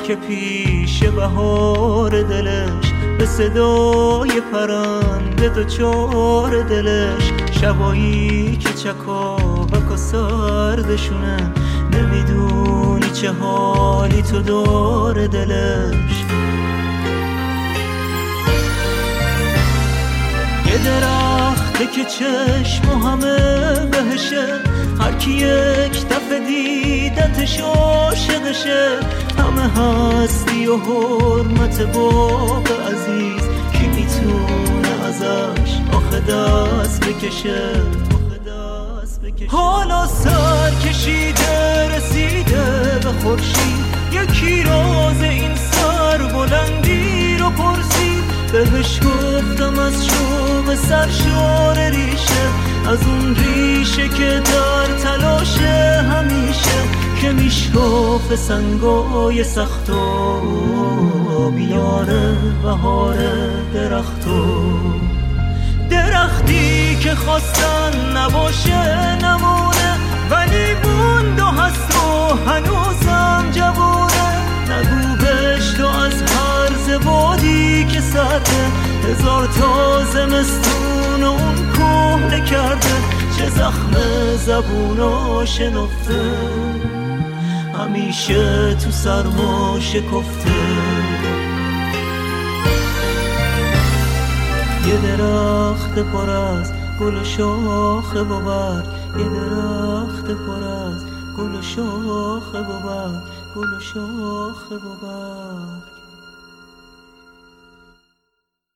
که پیش بهار دلش به صدای پرنده چار دلش. شبایی که چکاوک و سردشونه نمی‌دونی چه حالی تو داره دلش. یه درخته که چشم و همه بهشه. هر کی یک دفعه دیدتش عاشقشه. همه هستی و حرمت باغ عزیز. کی می‌تونه ازش آخه دست بکشه؟ حالا سر کشیده رسیده به خورشید. یکی راز این سر بلندی رو پرسید بهش گفتم از شوق سرشار ریشه از اون ریشه که در تلاش همیشه که میشکاف سنگای سختو بیاره بهار درختو درختی که خواستن نباشه نمونه ولی موند و هست و هنوزم جوونه. نگو زبادی که سرده هزار تا زمستون اون کهنه کرده. چه زخم زبونا شنفته همیشه تو سرما شکفته. یه درخت پر از گل و شاخه یه درخت پر از گل و شاخه گل و شاخه